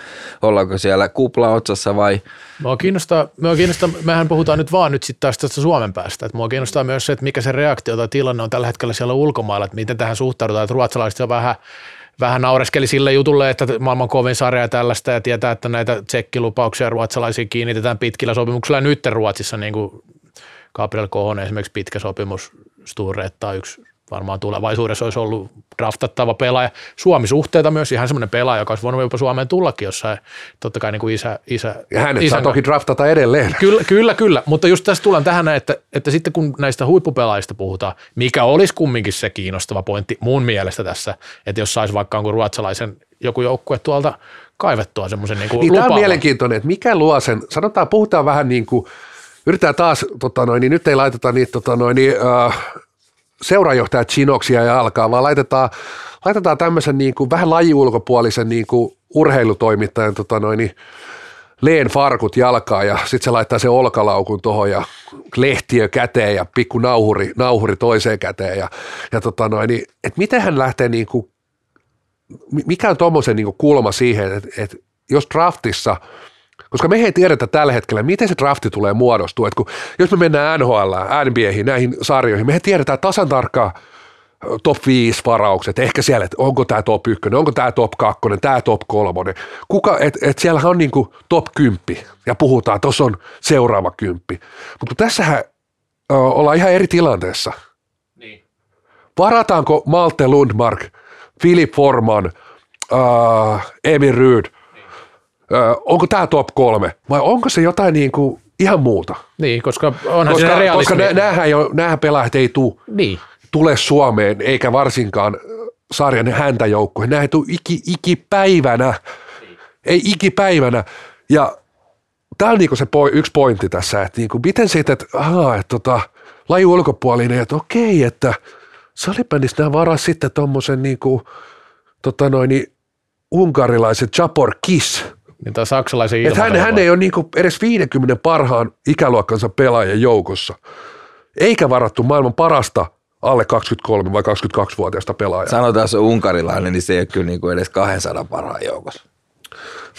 ollaanko siellä kupla otsassa vai Mua kiinnostaa, mua kiinnostaa, mehän puhutaan nyt vaan nyt sitten taas tästä Suomen päästä, että mua kiinnostaa myös se, että mikä se reaktio tai tilanne on tällä hetkellä siellä ulkomailla, että miten tähän suhtaudutaan, että ruotsalaiset on vähän, vähän naureskeli sille jutulle, että maailman kovin sarja ja tällaista ja tietää, että näitä tsekkilupauksia ruotsalaisia kiinnitetään pitkillä sopimuksilla. Ja nyt Ruotsissa niin kuin Gabriel Kohonen esimerkiksi pitkä sopimus, Sturretta yksi varmaan tulevaisuudessa olisi ollut draftattava pelaaja. Suomi-suhteita myös ihan semmoinen pelaaja, joka olisi voinut jopa Suomeen tullakin jossain, totta kai niin kuin isä, isä Ja hänet isän saa toki draftata edelleen. Kyllä, kyllä, kyllä, mutta just tässä tullaan tähän, että, että sitten kun näistä huippupelaajista puhutaan, mikä olisi kumminkin se kiinnostava pointti mun mielestä tässä, että jos saisi vaikka jonkun ruotsalaisen joku joukkue tuolta kaivettua semmoisen niin kuin Niin tämä on mielenkiintoinen, että mikä luo sen, sanotaan, puhutaan vähän niin kuin, yritetään taas, tota noin, niin nyt ei laiteta niitä tota noin, niin, äh, seurajohtajat chinoksia ja alkaa, vaan laitetaan, laitetaan tämmöisen niin kuin, vähän lajiulkopuolisen niin kuin urheilutoimittajan tota noin, niin, leen farkut jalkaa ja sitten se laittaa sen olkalaukun tuohon ja lehtiö käteen ja pikku nauhuri, nauhuri toiseen käteen ja, ja tota noin, niin, että miten hän lähtee niin kuin, mi- mikä on tuommoisen niin kulma siihen, että, että jos draftissa, koska me ei tiedetä tällä hetkellä, miten se drafti tulee muodostua, että kun, jos me mennään NHL, NBAihin, näihin sarjoihin, me tiedetään tasan tarkkaan top 5 varaukset, ehkä siellä, että onko tämä top 1, onko tämä top 2, tämä top 3, kuka, et, et siellähän on niinku top 10 ja puhutaan, tuossa on seuraava kymppi, mutta tässähän ö, ollaan ihan eri tilanteessa. Niin. Varataanko Malte Lundmark, Philip Forman, äh, Emil Ryd, äh, onko tämä top kolme vai onko se jotain niin kuin ihan muuta? Niin, koska onhan Koska, siinä koska realismi. nä- näähän, ei ole, näähän pelaajat ei tule niin, tule Suomeen eikä varsinkaan sarjan häntäjoukkoihin. Nämä ei tule iki, ikipäivänä. Ei ikipäivänä. Ja tämä on niinku se poi, yksi pointti tässä, että niinku, miten siitä, että, aha, että tota, laji ulkopuolinen, että okei, että salibändissä nämä varaa sitten tuommoisen niinku, tota noin, niin, unkarilaisen Japor Kiss. Niin tämä saksalaisen Että hän, hän ei ole niinku edes 50 parhaan ikäluokkansa pelaajan joukossa. Eikä varattu maailman parasta alle 23 vai 22-vuotiaista pelaajaa. sanotaan se on unkarilainen, niin se ei ole kyllä niinku edes 200 parhaan joukossa.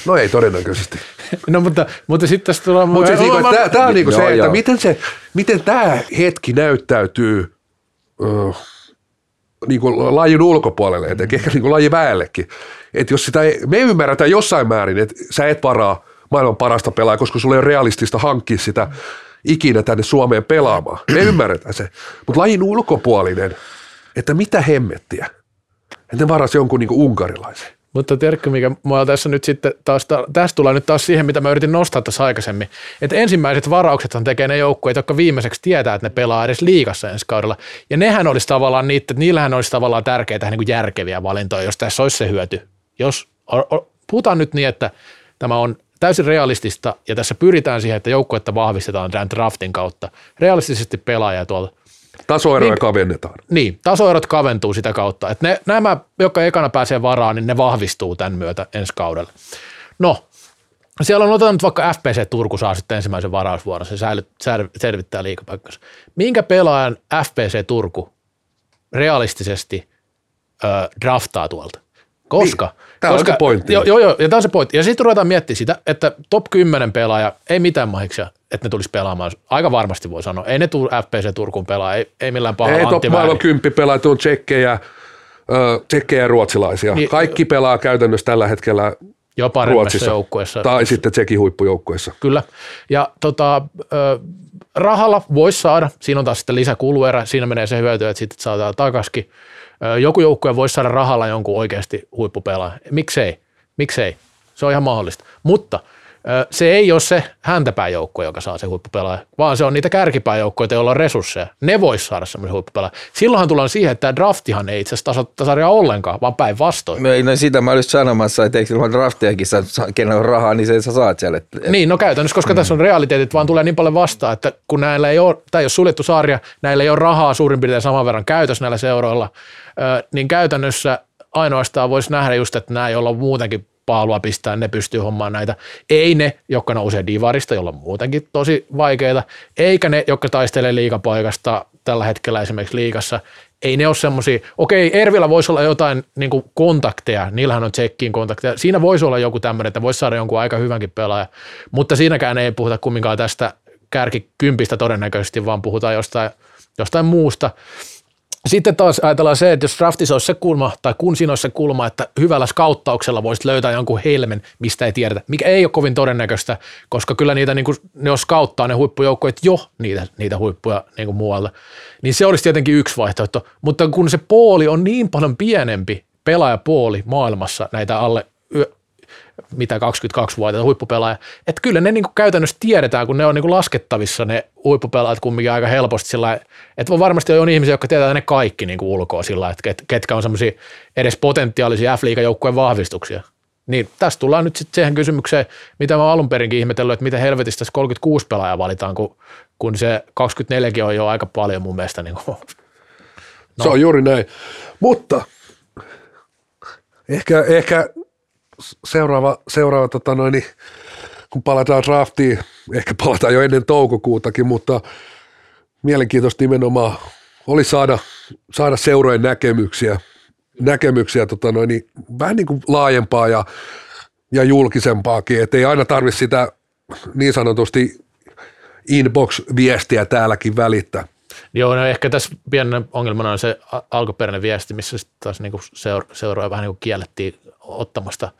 No ei todennäköisesti. No mutta, mutta sitten tässä tulee... Mutta siis niinku, mä- tämä, on niinku Joo, se, että joo. miten, se, miten tämä hetki näyttäytyy ö, niinku lajin ulkopuolelle, etenkin ehkä niinku lajin väellekin. Että jos sitä ei, me ymmärretään jossain määrin, että sä et varaa maailman parasta pelaajaa, koska sulla ei ole realistista hankkia sitä ikinä tänne Suomeen pelaamaan. Me ymmärretään se. Mutta lajin ulkopuolinen, että mitä hemmettiä, että ne varasi jonkun niinku unkarilaisen. Mutta tiedätkö, mikä mua tässä nyt sitten taas, ta- tästä tulee nyt taas siihen, mitä mä yritin nostaa tässä aikaisemmin, että ensimmäiset varauksethan tekee ne joukkueet, jotka viimeiseksi tietää, että ne pelaa edes liigassa ensi kaudella. Ja nehän olisi tavallaan niitä, niillähän olisi tavallaan tärkeitä niin kuin järkeviä valintoja, jos tässä olisi se hyöty. Jos, puhutaan nyt niin, että tämä on täysin realistista ja tässä pyritään siihen, että joukkuetta vahvistetaan tämän draftin kautta. Realistisesti pelaaja tuolta Tasoeroja Niin- kavennetaan. niin, tasoerot kaventuu sitä kautta. Että ne, nämä, jotka ekana pääsee varaan, niin ne vahvistuu tämän myötä ensi kaudella. No, siellä on otetaan nyt vaikka FPC Turku saa sitten ensimmäisen varausvuoron, se säilyt, selvittää liikapaikkansa. Minkä pelaajan FPC Turku realistisesti ö, draftaa tuolta? Koska, Niin, on koska se pointti. Joo, joo, joo, ja tämä on se pointti. Ja sitten ruvetaan miettimään sitä, että top 10 pelaaja, ei mitään mahiksia, että ne tulisi pelaamaan. Aika varmasti voi sanoa. Ei ne tule FPC Turkuun pelaa, ei, ei millään pahalla Ei top Antti maailman kymppi pelaajat on tsekkejä, tsekkejä ja ruotsalaisia. Niin- Kaikki pelaa käytännössä tällä hetkellä jo paremmassa Ruotsissa joukkueessa. tai sitten tsekin huippujoukkueessa. Kyllä. Ja tota, rahalla voisi saada, siinä on taas sitten lisäkuluerä, siinä menee se hyöty, että sitten saadaan takaskin. Joku joukkue voisi saada rahalla jonkun oikeasti huippupelaajan. Miksei? Miksei? Se on ihan mahdollista. Mutta se ei ole se häntäpääjoukkue, joka saa se huippupelaaja, vaan se on niitä kärkipääjoukkoja, joilla on resursseja. Ne vois saada semmoisen huippupelaajan. Silloinhan tullaan siihen, että tämä draftihan ei itse asiassa tasaria ollenkaan, vaan päinvastoin. No, no sitä mä olisin sanomassa, että eikö ilman draftiakin saa, kenellä on rahaa, niin se sä saat siellä. Et, Niin, no käytännössä, koska mm. tässä on realiteetit, vaan tulee niin paljon vastaan, että kun näillä ei ole, tämä ei ole suljettu sarja, näillä ei ole rahaa suurin piirtein saman verran käytössä näillä seuroilla, niin käytännössä ainoastaan voisi nähdä just, että nämä, joilla on muutenkin paalua pistää, ne pystyy hommaan näitä. Ei ne, jotka nousee divarista, jolla on muutenkin tosi vaikeita, eikä ne, jotka taistelee liikapaikasta tällä hetkellä esimerkiksi liikassa. Ei ne ole semmoisia, okei, Ervillä voisi olla jotain niin kontakteja, niillähän on tsekkiin kontakteja. Siinä voisi olla joku tämmöinen, että voisi saada jonkun aika hyvänkin pelaaja, mutta siinäkään ei puhuta kumminkaan tästä kärkikympistä todennäköisesti, vaan puhutaan jostain, jostain muusta. Sitten taas ajatellaan se, että jos draftissa olisi se kulma, tai kun siinä olisi se kulma, että hyvällä skauttauksella voisit löytää jonkun helmen, mistä ei tiedetä, mikä ei ole kovin todennäköistä, koska kyllä niitä, niin kuin, ne jos skauttaa ne huippujoukkoja jo niitä, niitä huippuja niin kuin muualla, niin se olisi tietenkin yksi vaihtoehto, mutta kun se pooli on niin paljon pienempi pelaajapooli maailmassa näitä alle mitä 22-vuotiaita huippupelaajia. Että kyllä ne niin kuin käytännössä tiedetään, kun ne on niin kuin laskettavissa ne huippupelaajat kumminkin aika helposti sillä että varmasti on ihmisiä, jotka tietää ne kaikki niin kuin ulkoa sillä että ketkä on semmoisia edes potentiaalisia f joukkueen vahvistuksia. Niin tästä tullaan nyt sitten siihen kysymykseen, mitä mä alun perinkin ihmetellyt, että miten helvetistä tässä 36 pelaajaa valitaan, kun, kun se 24 on jo aika paljon mun mielestä. Niin kuin. No. Se on juuri näin. Mutta ehkä, ehkä seuraava, seuraava tota noin, niin kun palataan draftiin, ehkä palataan jo ennen toukokuutakin, mutta mielenkiintoista nimenomaan oli saada, saada seurojen näkemyksiä, näkemyksiä tota noin, niin vähän niin kuin laajempaa ja, ja julkisempaakin, että ei aina tarvitse sitä niin sanotusti inbox-viestiä täälläkin välittää. Joo, no ehkä tässä pienen ongelmana on se alkuperäinen viesti, missä taas niin seura- seuroja vähän niin kuin kiellettiin ottamasta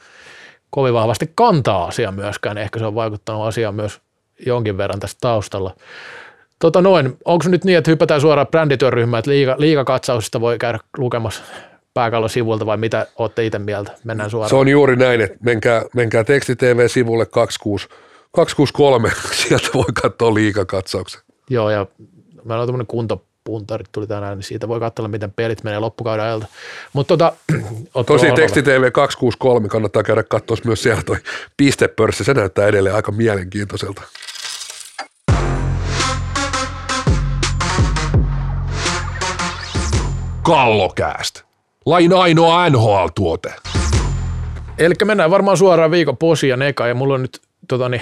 kovin vahvasti kantaa asiaa myöskään. Ehkä se on vaikuttanut asiaan myös jonkin verran tästä taustalla. Tota noin, onko nyt niin, että hypätään suoraan brändityöryhmään, että liiga, liigakatsauksista voi käydä lukemassa pääkallon sivulta vai mitä olette itse mieltä? Mennään suoraan. Se on juuri näin, että menkää, menkää teksti TV-sivulle 26, 263, sieltä voi katsoa liigakatsauksen. Joo, ja meillä on tämmöinen kunto puntarit tuli tänään, niin siitä voi katsella, miten pelit menee loppukauden ajalta. Mutta tota, Tosi Teksti TV 263 kannattaa käydä katsoa myös siellä toi pistepörssi, se näyttää edelleen aika mielenkiintoiselta. Kallokääst. Lain ainoa NHL-tuote. Eli mennään varmaan suoraan viikon posi ja neka, ja mulla on nyt tota, niin,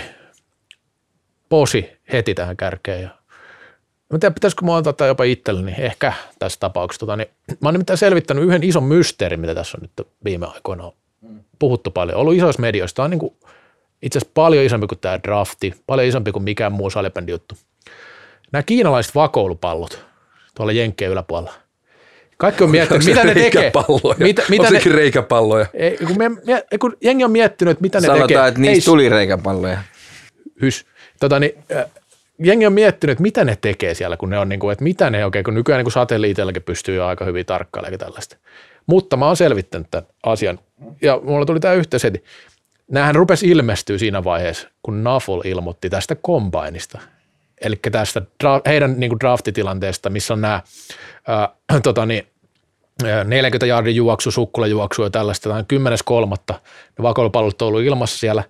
posi heti tähän kärkeen, ja Mä tiedän, pitäisikö mä antaa jopa itselleni, ehkä tässä tapauksessa. Tota, niin, mä oon nimittäin selvittänyt yhden ison mysteerin, mitä tässä on nyt viime aikoina puhuttu paljon. Ollut isoissa medioissa. Tämä on niin kuin, itse asiassa paljon isompi kuin tämä drafti, paljon isompi kuin mikään muu salibändi juttu. Nämä kiinalaiset vakoilupallot tuolla Jenkkeen yläpuolella. Kaikki on miettinyt, mitä ne tekee. Mitä, mitä ne, reikäpalloja? Ei, kun, me, me, kun jengi on miettinyt, että mitä ne Sanotaan, tekee. Sanotaan, että niistä ei, tuli reikäpalloja. Hys. Tota, niin, jengi on miettinyt, että mitä ne tekee siellä, kun ne on niin kuin, että mitä ne oikein, kun nykyään niin satelliiteilläkin pystyy jo aika hyvin tarkkailemaan tällaista. Mutta mä oon selvittänyt tämän asian ja mulla tuli tämä yhteys heti. Nämähän rupesi ilmestyä siinä vaiheessa, kun Nafol ilmoitti tästä kombainista. Eli tästä heidän niin kuin draftitilanteesta, missä on nämä ää, tota niin, 40 jardin juoksu, sukkulajuoksu ja tällaista. Tämä on 10.3. Ne vakoilupallot on ollut ilmassa siellä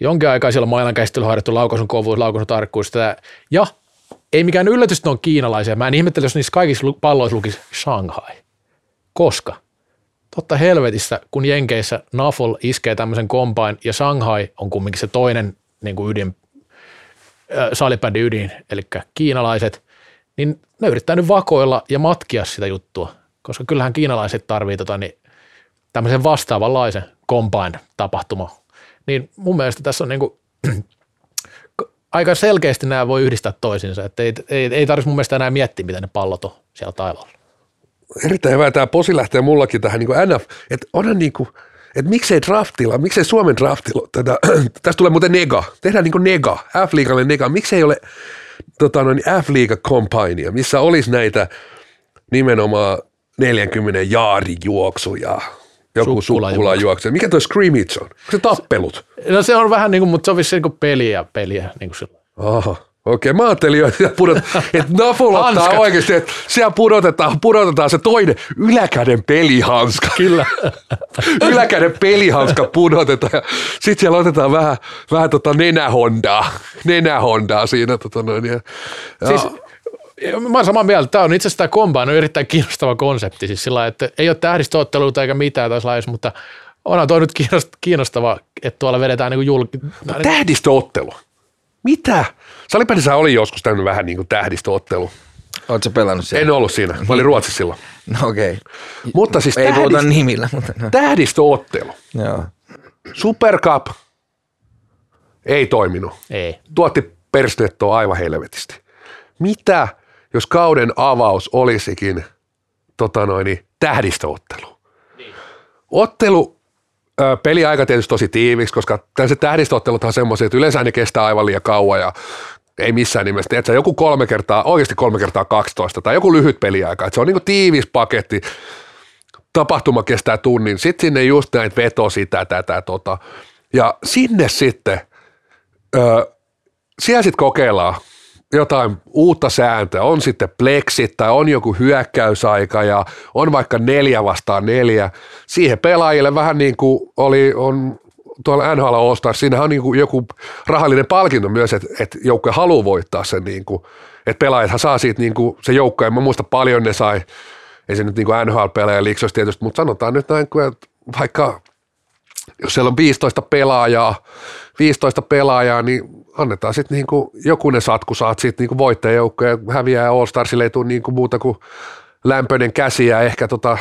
jonkin aikaa siellä mailan käsittelyharjoittu laukaisun kovuus, laukaisun tarkkuus. Ja ei mikään yllätys, että on kiinalaisia. Mä en ihmettele, jos niissä kaikissa palloissa lukisi Shanghai. Koska totta helvetissä, kun Jenkeissä Nafol iskee tämmöisen kompain ja Shanghai on kumminkin se toinen niin kuin ydin, äh, ydin, eli kiinalaiset, niin ne yrittää nyt vakoilla ja matkia sitä juttua, koska kyllähän kiinalaiset tarvii tota, niin, tämmöisen vastaavanlaisen kompain tapahtuma niin mun mielestä tässä on niin kuin, aika selkeästi nämä voi yhdistää toisiinsa, että ei, ei, ei tarvitsisi mun mielestä enää miettiä, mitä ne pallot on siellä taivaalla. Erittäin hyvä, tämä posi lähtee mullakin tähän niin NF, että onhan niin kuin, että miksei draftilla, miksei Suomen draftilla, tätä, tästä tulee muuten nega, tehdään niin kuin nega, F-liigalle nega, miksei ole tota, noin F-liiga compania, missä olisi näitä nimenomaan 40 jaari juoksuja, joku sukkula juoksee. Mikä toi scrimmage on? Onko se tappelut? No se on vähän niin kuin, mutta se on vissi niin peliä, peliä niin kuin sillä. Aha. Okei, mä ajattelin että, pudot, että Naful ottaa oikeasti, että siellä pudotetaan, pudotetaan se toinen yläkäden pelihanska. Kyllä. yläkäden pelihanska pudotetaan ja sitten siellä otetaan vähän, vähän tota nenähondaa, nenähondaa siinä. Tota noin, ja, siis Mä oon samaa mieltä. Tämä on itse asiassa tämä Combine on erittäin kiinnostava konsepti. Siis sillä että ei ole tähdistöotteluita eikä mitään tässä lajissa, mutta onhan toi nyt kiinnost- kiinnostava, että tuolla vedetään niin julki... Tähdistöottelu. Mitä? Salipelissä oli joskus tämmöinen vähän niin kuin tähdistöottelu. Oletko pelannut siellä? En ollut siinä. Mä olin Ruotsissa silloin. No okei. Mutta siis Ei puhuta tähdist- nimillä, mutta no. tähdistöottelu. Joo. Super Cup ei toiminut. Ei. Tuotti persnettoa aivan helvetisti. Mitä, jos kauden avaus olisikin tota noin, tähdistöottelu? Ottelu, ö, peliaika tietysti tosi tiiviksi, koska tällaiset tähdistöottelut on semmoisia, että yleensä ne kestää aivan liian kauan ja ei missään nimessä. Tiedätkö, joku kolme kertaa, oikeasti kolme kertaa 12 tai joku lyhyt peliaika. Että se on niin tiivis paketti. Tapahtuma kestää tunnin. Sitten sinne just näitä veto sitä, tätä, tota. Ja sinne sitten, ö, siellä sitten kokeillaan jotain uutta sääntöä, on sitten pleksit tai on joku hyökkäysaika ja on vaikka neljä vastaan neljä. Siihen pelaajille vähän niin kuin oli, on tuolla NHL All siinähän on niin kuin joku rahallinen palkinto myös, että, että joukkue haluaa voittaa sen, niin kuin, että pelaajathan saa siitä niin kuin se joukko, en mä muista paljon ne sai, ei se nyt niin kuin NHL-pelejä liiksoisi tietysti, mutta sanotaan nyt näin, että vaikka jos siellä on 15 pelaajaa, 15 pelaajaa, niin annetaan sitten niinku jokunen satku, saat sitten niinku voittajajoukko ja häviää ja All Starsille ei tule niinku muuta kuin lämpöinen käsi ja ehkä tota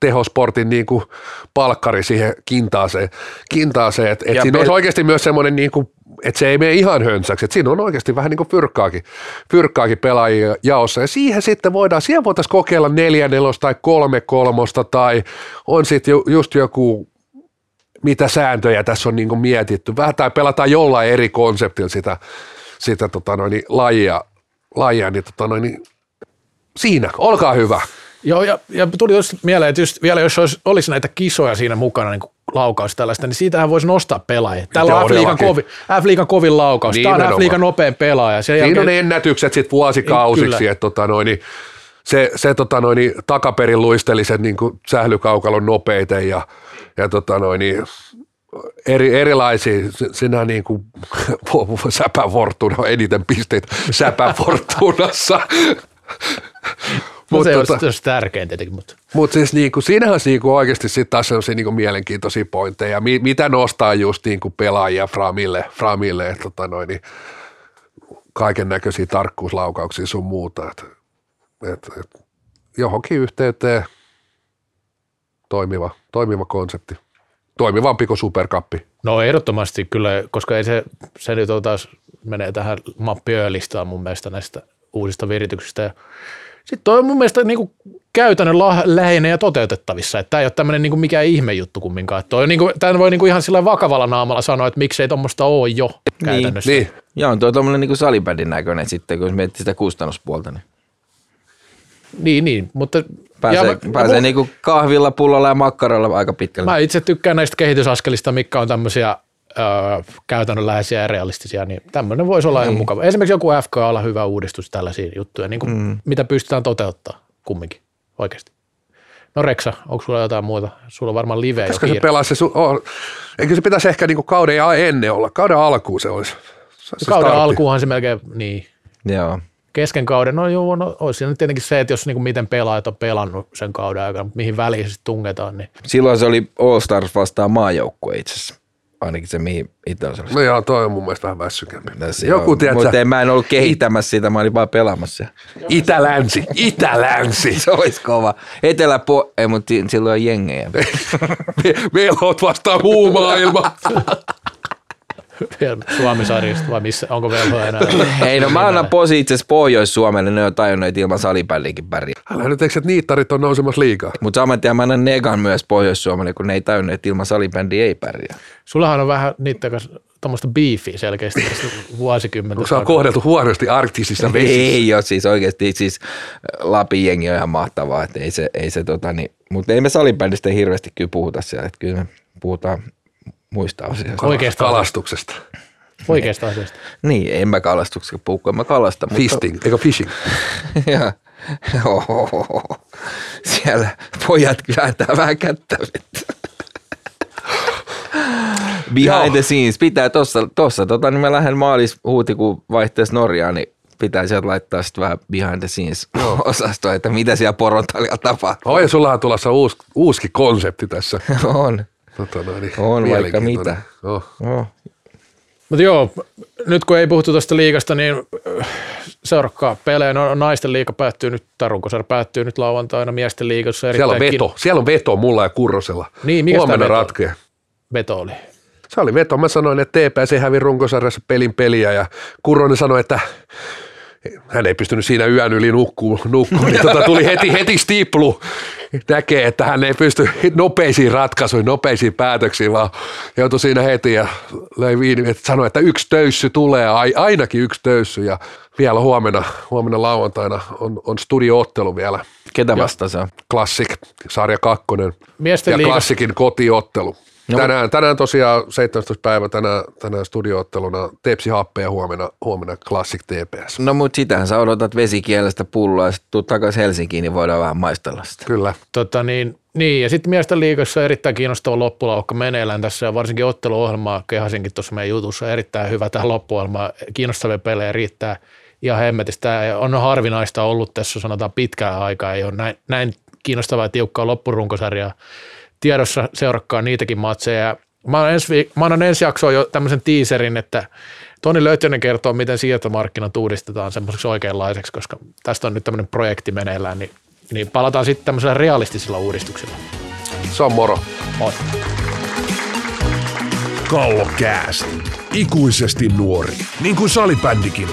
tehosportin niinku palkkari siihen kintaaseen, kintaaseen. että et Ja siinä pel- olisi oikeasti myös semmoinen, niinku, että se ei mene ihan hönsäksi, että siinä on oikeasti vähän niin kuin fyrkkaakin, fyrkkaakin pelaajia jaossa ja siihen sitten voidaan, siihen voitaisiin kokeilla neljä nelosta tai kolme kolmosta tai on sitten ju, just joku mitä sääntöjä tässä on niin mietitty. Vähän tai pelataan jollain eri konseptilla sitä, sitä tota noin, lajia, lajia, niin, tota noin, niin siinä, olkaa hyvä. Joo, ja, ja tuli just mieleen, että just vielä jos olisi, olisi näitä kisoja siinä mukana, niin kuin laukaus tällaista, niin siitähän voisi nostaa pelaajia. Täällä on F-liigan, Todellakin. kovin, F-liigan kovin laukaus. Tämä on. F-liigan nopein pelaaja. Sen Siinä on jälkeen, ennätykset sitten vuosikausiksi, että tota noin, niin se, se tota noin, niin takaperin luisteliset niin kuin sählykaukalon nopeiten ja tota noin, niin eri, erilaisia, sinä niin kuin Säpä Fortuna on eniten pisteitä Säpä Fortunassa. no, se tota- olisi, se olisi tärkein tietenkin, mutta Mutta siis niinku, siinähän olisi niinku oikeasti sitten taas sellaisia niinku mielenkiintoisia pointteja, Mi- mitä nostaa just niinku pelaajia Framille, Framille että tota noin, niin kaiken näköisiä tarkkuuslaukauksia sun muuta. Et, et, et, johonkin yhteyteen toimiva, toimiva konsepti. Toimivampi kuin superkappi. no ehdottomasti kyllä, koska ei se, se nyt on taas, menee tähän mappiölistaan mun mielestä näistä uusista virityksistä. Sitten toi on mun mielestä niin kuin käytännön läheinen ja toteutettavissa, että tämä ei ole tämmöinen niin mikään ihme juttu kumminkaan. Että toi on niin kuin, tämän voi niin kuin ihan sillä vakavalla naamalla sanoa, että miksei tuommoista ole jo käytännössä. Niin, Ja on tuo tuommoinen niin salibändin näköinen sitten, kun miettii sitä kustannuspuolta. Niin Niin, niin, mutta pääsee, ja ja, mä- pääsee mä- niin kuin kahvilla, pullolla ja makkaralla aika pitkälle. Mä itse tykkään näistä kehitysaskelista, mitkä on tämmöisiä öö, käytännönläheisiä ja realistisia, niin tämmöinen voisi olla ihan mukava. Esimerkiksi joku FK olla hyvä uudistus tällaisia juttuja, niin kuin mm. mitä pystytään toteuttaa kumminkin oikeasti. No Reksa, onko sulla jotain muuta? Sulla on varmaan live jo koska se pelaa se, su- oh, eikö se pitäisi ehkä niinku kauden ja ennen olla, kauden alkuun se olisi. Se, se Kauden startti. alkuunhan se melkein, niin, Joo. Kesken kauden, no joo, no, olisi siinä nyt tietenkin se, että jos niin kuin miten pelaajat on pelannut sen kauden aikana, mutta mihin väliin se sitten tungetaan, niin Silloin se oli All Stars vastaan maajoukkue itse asiassa. Ainakin se, mihin itse osallistuin. No joo, toi on mun mielestä vähän väsykämpi. Tässä Joku, tiedätkö, Mutta en, mä en ollut kehittämässä sitä, mä olin vaan pelaamassa. itä-länsi, itä-länsi. Se olisi kova. Etelä po... Ei, mutta si- silloin on jengejä. Me- Velhot vastaan muu maailma. Suomi-sarjasta vai missä, onko velhoa enää? Ei no mä annan posi itse asiassa Pohjois-Suomelle, ne on tajunnut, että ilman salibändiäkin pärjää. Älä nyt eikö, että niittarit on nousemassa liikaa. Mutta saman tien mä annan negan myös Pohjois-Suomelle, kun ne ei tajunnut, että ilman salibändiä ei pärjää. Sullahan on vähän niiden kanssa tuommoista beefiä selkeästi vuosikymmentä. Se on kohdeltu huonosti arktisissa vesissä. Ei ole siis oikeasti, siis Lapin jengi on ihan mahtavaa, että ei se, ei se tota niin, mutta ei me salibändistä hirveästi kyllä puhuta siellä, että kyllä me puhutaan muista asioista. Oikeasta Kalastuksesta. Oikeasta asiasta. Niin, en mä kalastuksesta puhu, en mä kalasta. Mutta, Fisting, eikö fishing? ja, ohohoho. siellä pojat kääntää vähän kättä. Behind Joo. the scenes. Pitää tossa, tossa tota, niin mä lähden maalis huhtikuun vaihteessa Norjaan, niin pitää sieltä laittaa sitten vähän behind the scenes osastoa, että mitä siellä porontalilla tapahtuu. Oi, sulla on tulossa uusi, uusikin konsepti tässä. On, Tota, noin, niin, On vaikka mitä. Oh. no, Mutta joo, nyt kun ei puhuttu tuosta liigasta, niin äh, seurakkaa pelejä. No, naisten liiga päättyy nyt, tai runkosarja päättyy nyt lauantaina, miesten liigassa Siellä on veto, siellä on veto mulla ja Kurrosella. Niin, mikä Huomenna ratkee. veto oli. Se oli veto. Mä sanoin, että TPS hävi runkosarjassa pelin peliä ja Kurronen sanoi, että hän ei pystynyt siinä yön yli nukkuu, nukkuu. Niin tota, tuli heti, heti stiplu. Näkee, että hän ei pysty nopeisiin ratkaisuihin, nopeisiin päätöksiin, vaan joutui siinä heti ja löi viini, että sanoi, että yksi töyssy tulee, ai- ainakin yksi töyssy ja vielä huomenna, huomenna lauantaina on, on studioottelu vielä. ketä vasta se on? Classic, sarja kakkonen Miesten ja liigassa- Classicin kotiottelu. No. Tänään, tänään tosiaan 17. päivä tänään, tänään studiootteluna Tepsi Happe ja huomenna, huomenna Classic TPS. No mut sitähän sä odotat vesikielestä pulloa ja sitten tuut takaisin Helsinkiin, niin voidaan vähän maistella sitä. Kyllä. Tota niin, niin, ja sitten miesten liigassa erittäin kiinnostava loppulaukka meneillään tässä ja varsinkin otteluohjelmaa kehasinkin tuossa meidän jutussa erittäin hyvä tähän loppuohjelmaan. Kiinnostavia pelejä riittää ihan hemmetistä. Tämä on harvinaista ollut tässä sanotaan pitkään aikaa. Ei ole näin, näin kiinnostavaa ja tiukkaa loppurunkosarjaa tiedossa. Seurakkaa niitäkin matseja. Mä annan ensi, viik- mä annan ensi jaksoon jo tämmöisen teaserin, että Toni Löytönen kertoo, miten siirtomarkkinat uudistetaan semmoiseksi oikeanlaiseksi, koska tästä on nyt tämmöinen projekti meneillään, niin, niin palataan sitten tämmöisellä realistisilla uudistuksilla. Se on moro. Moi. Kallokääst. Ikuisesti nuori. Niin kuin salibändikin.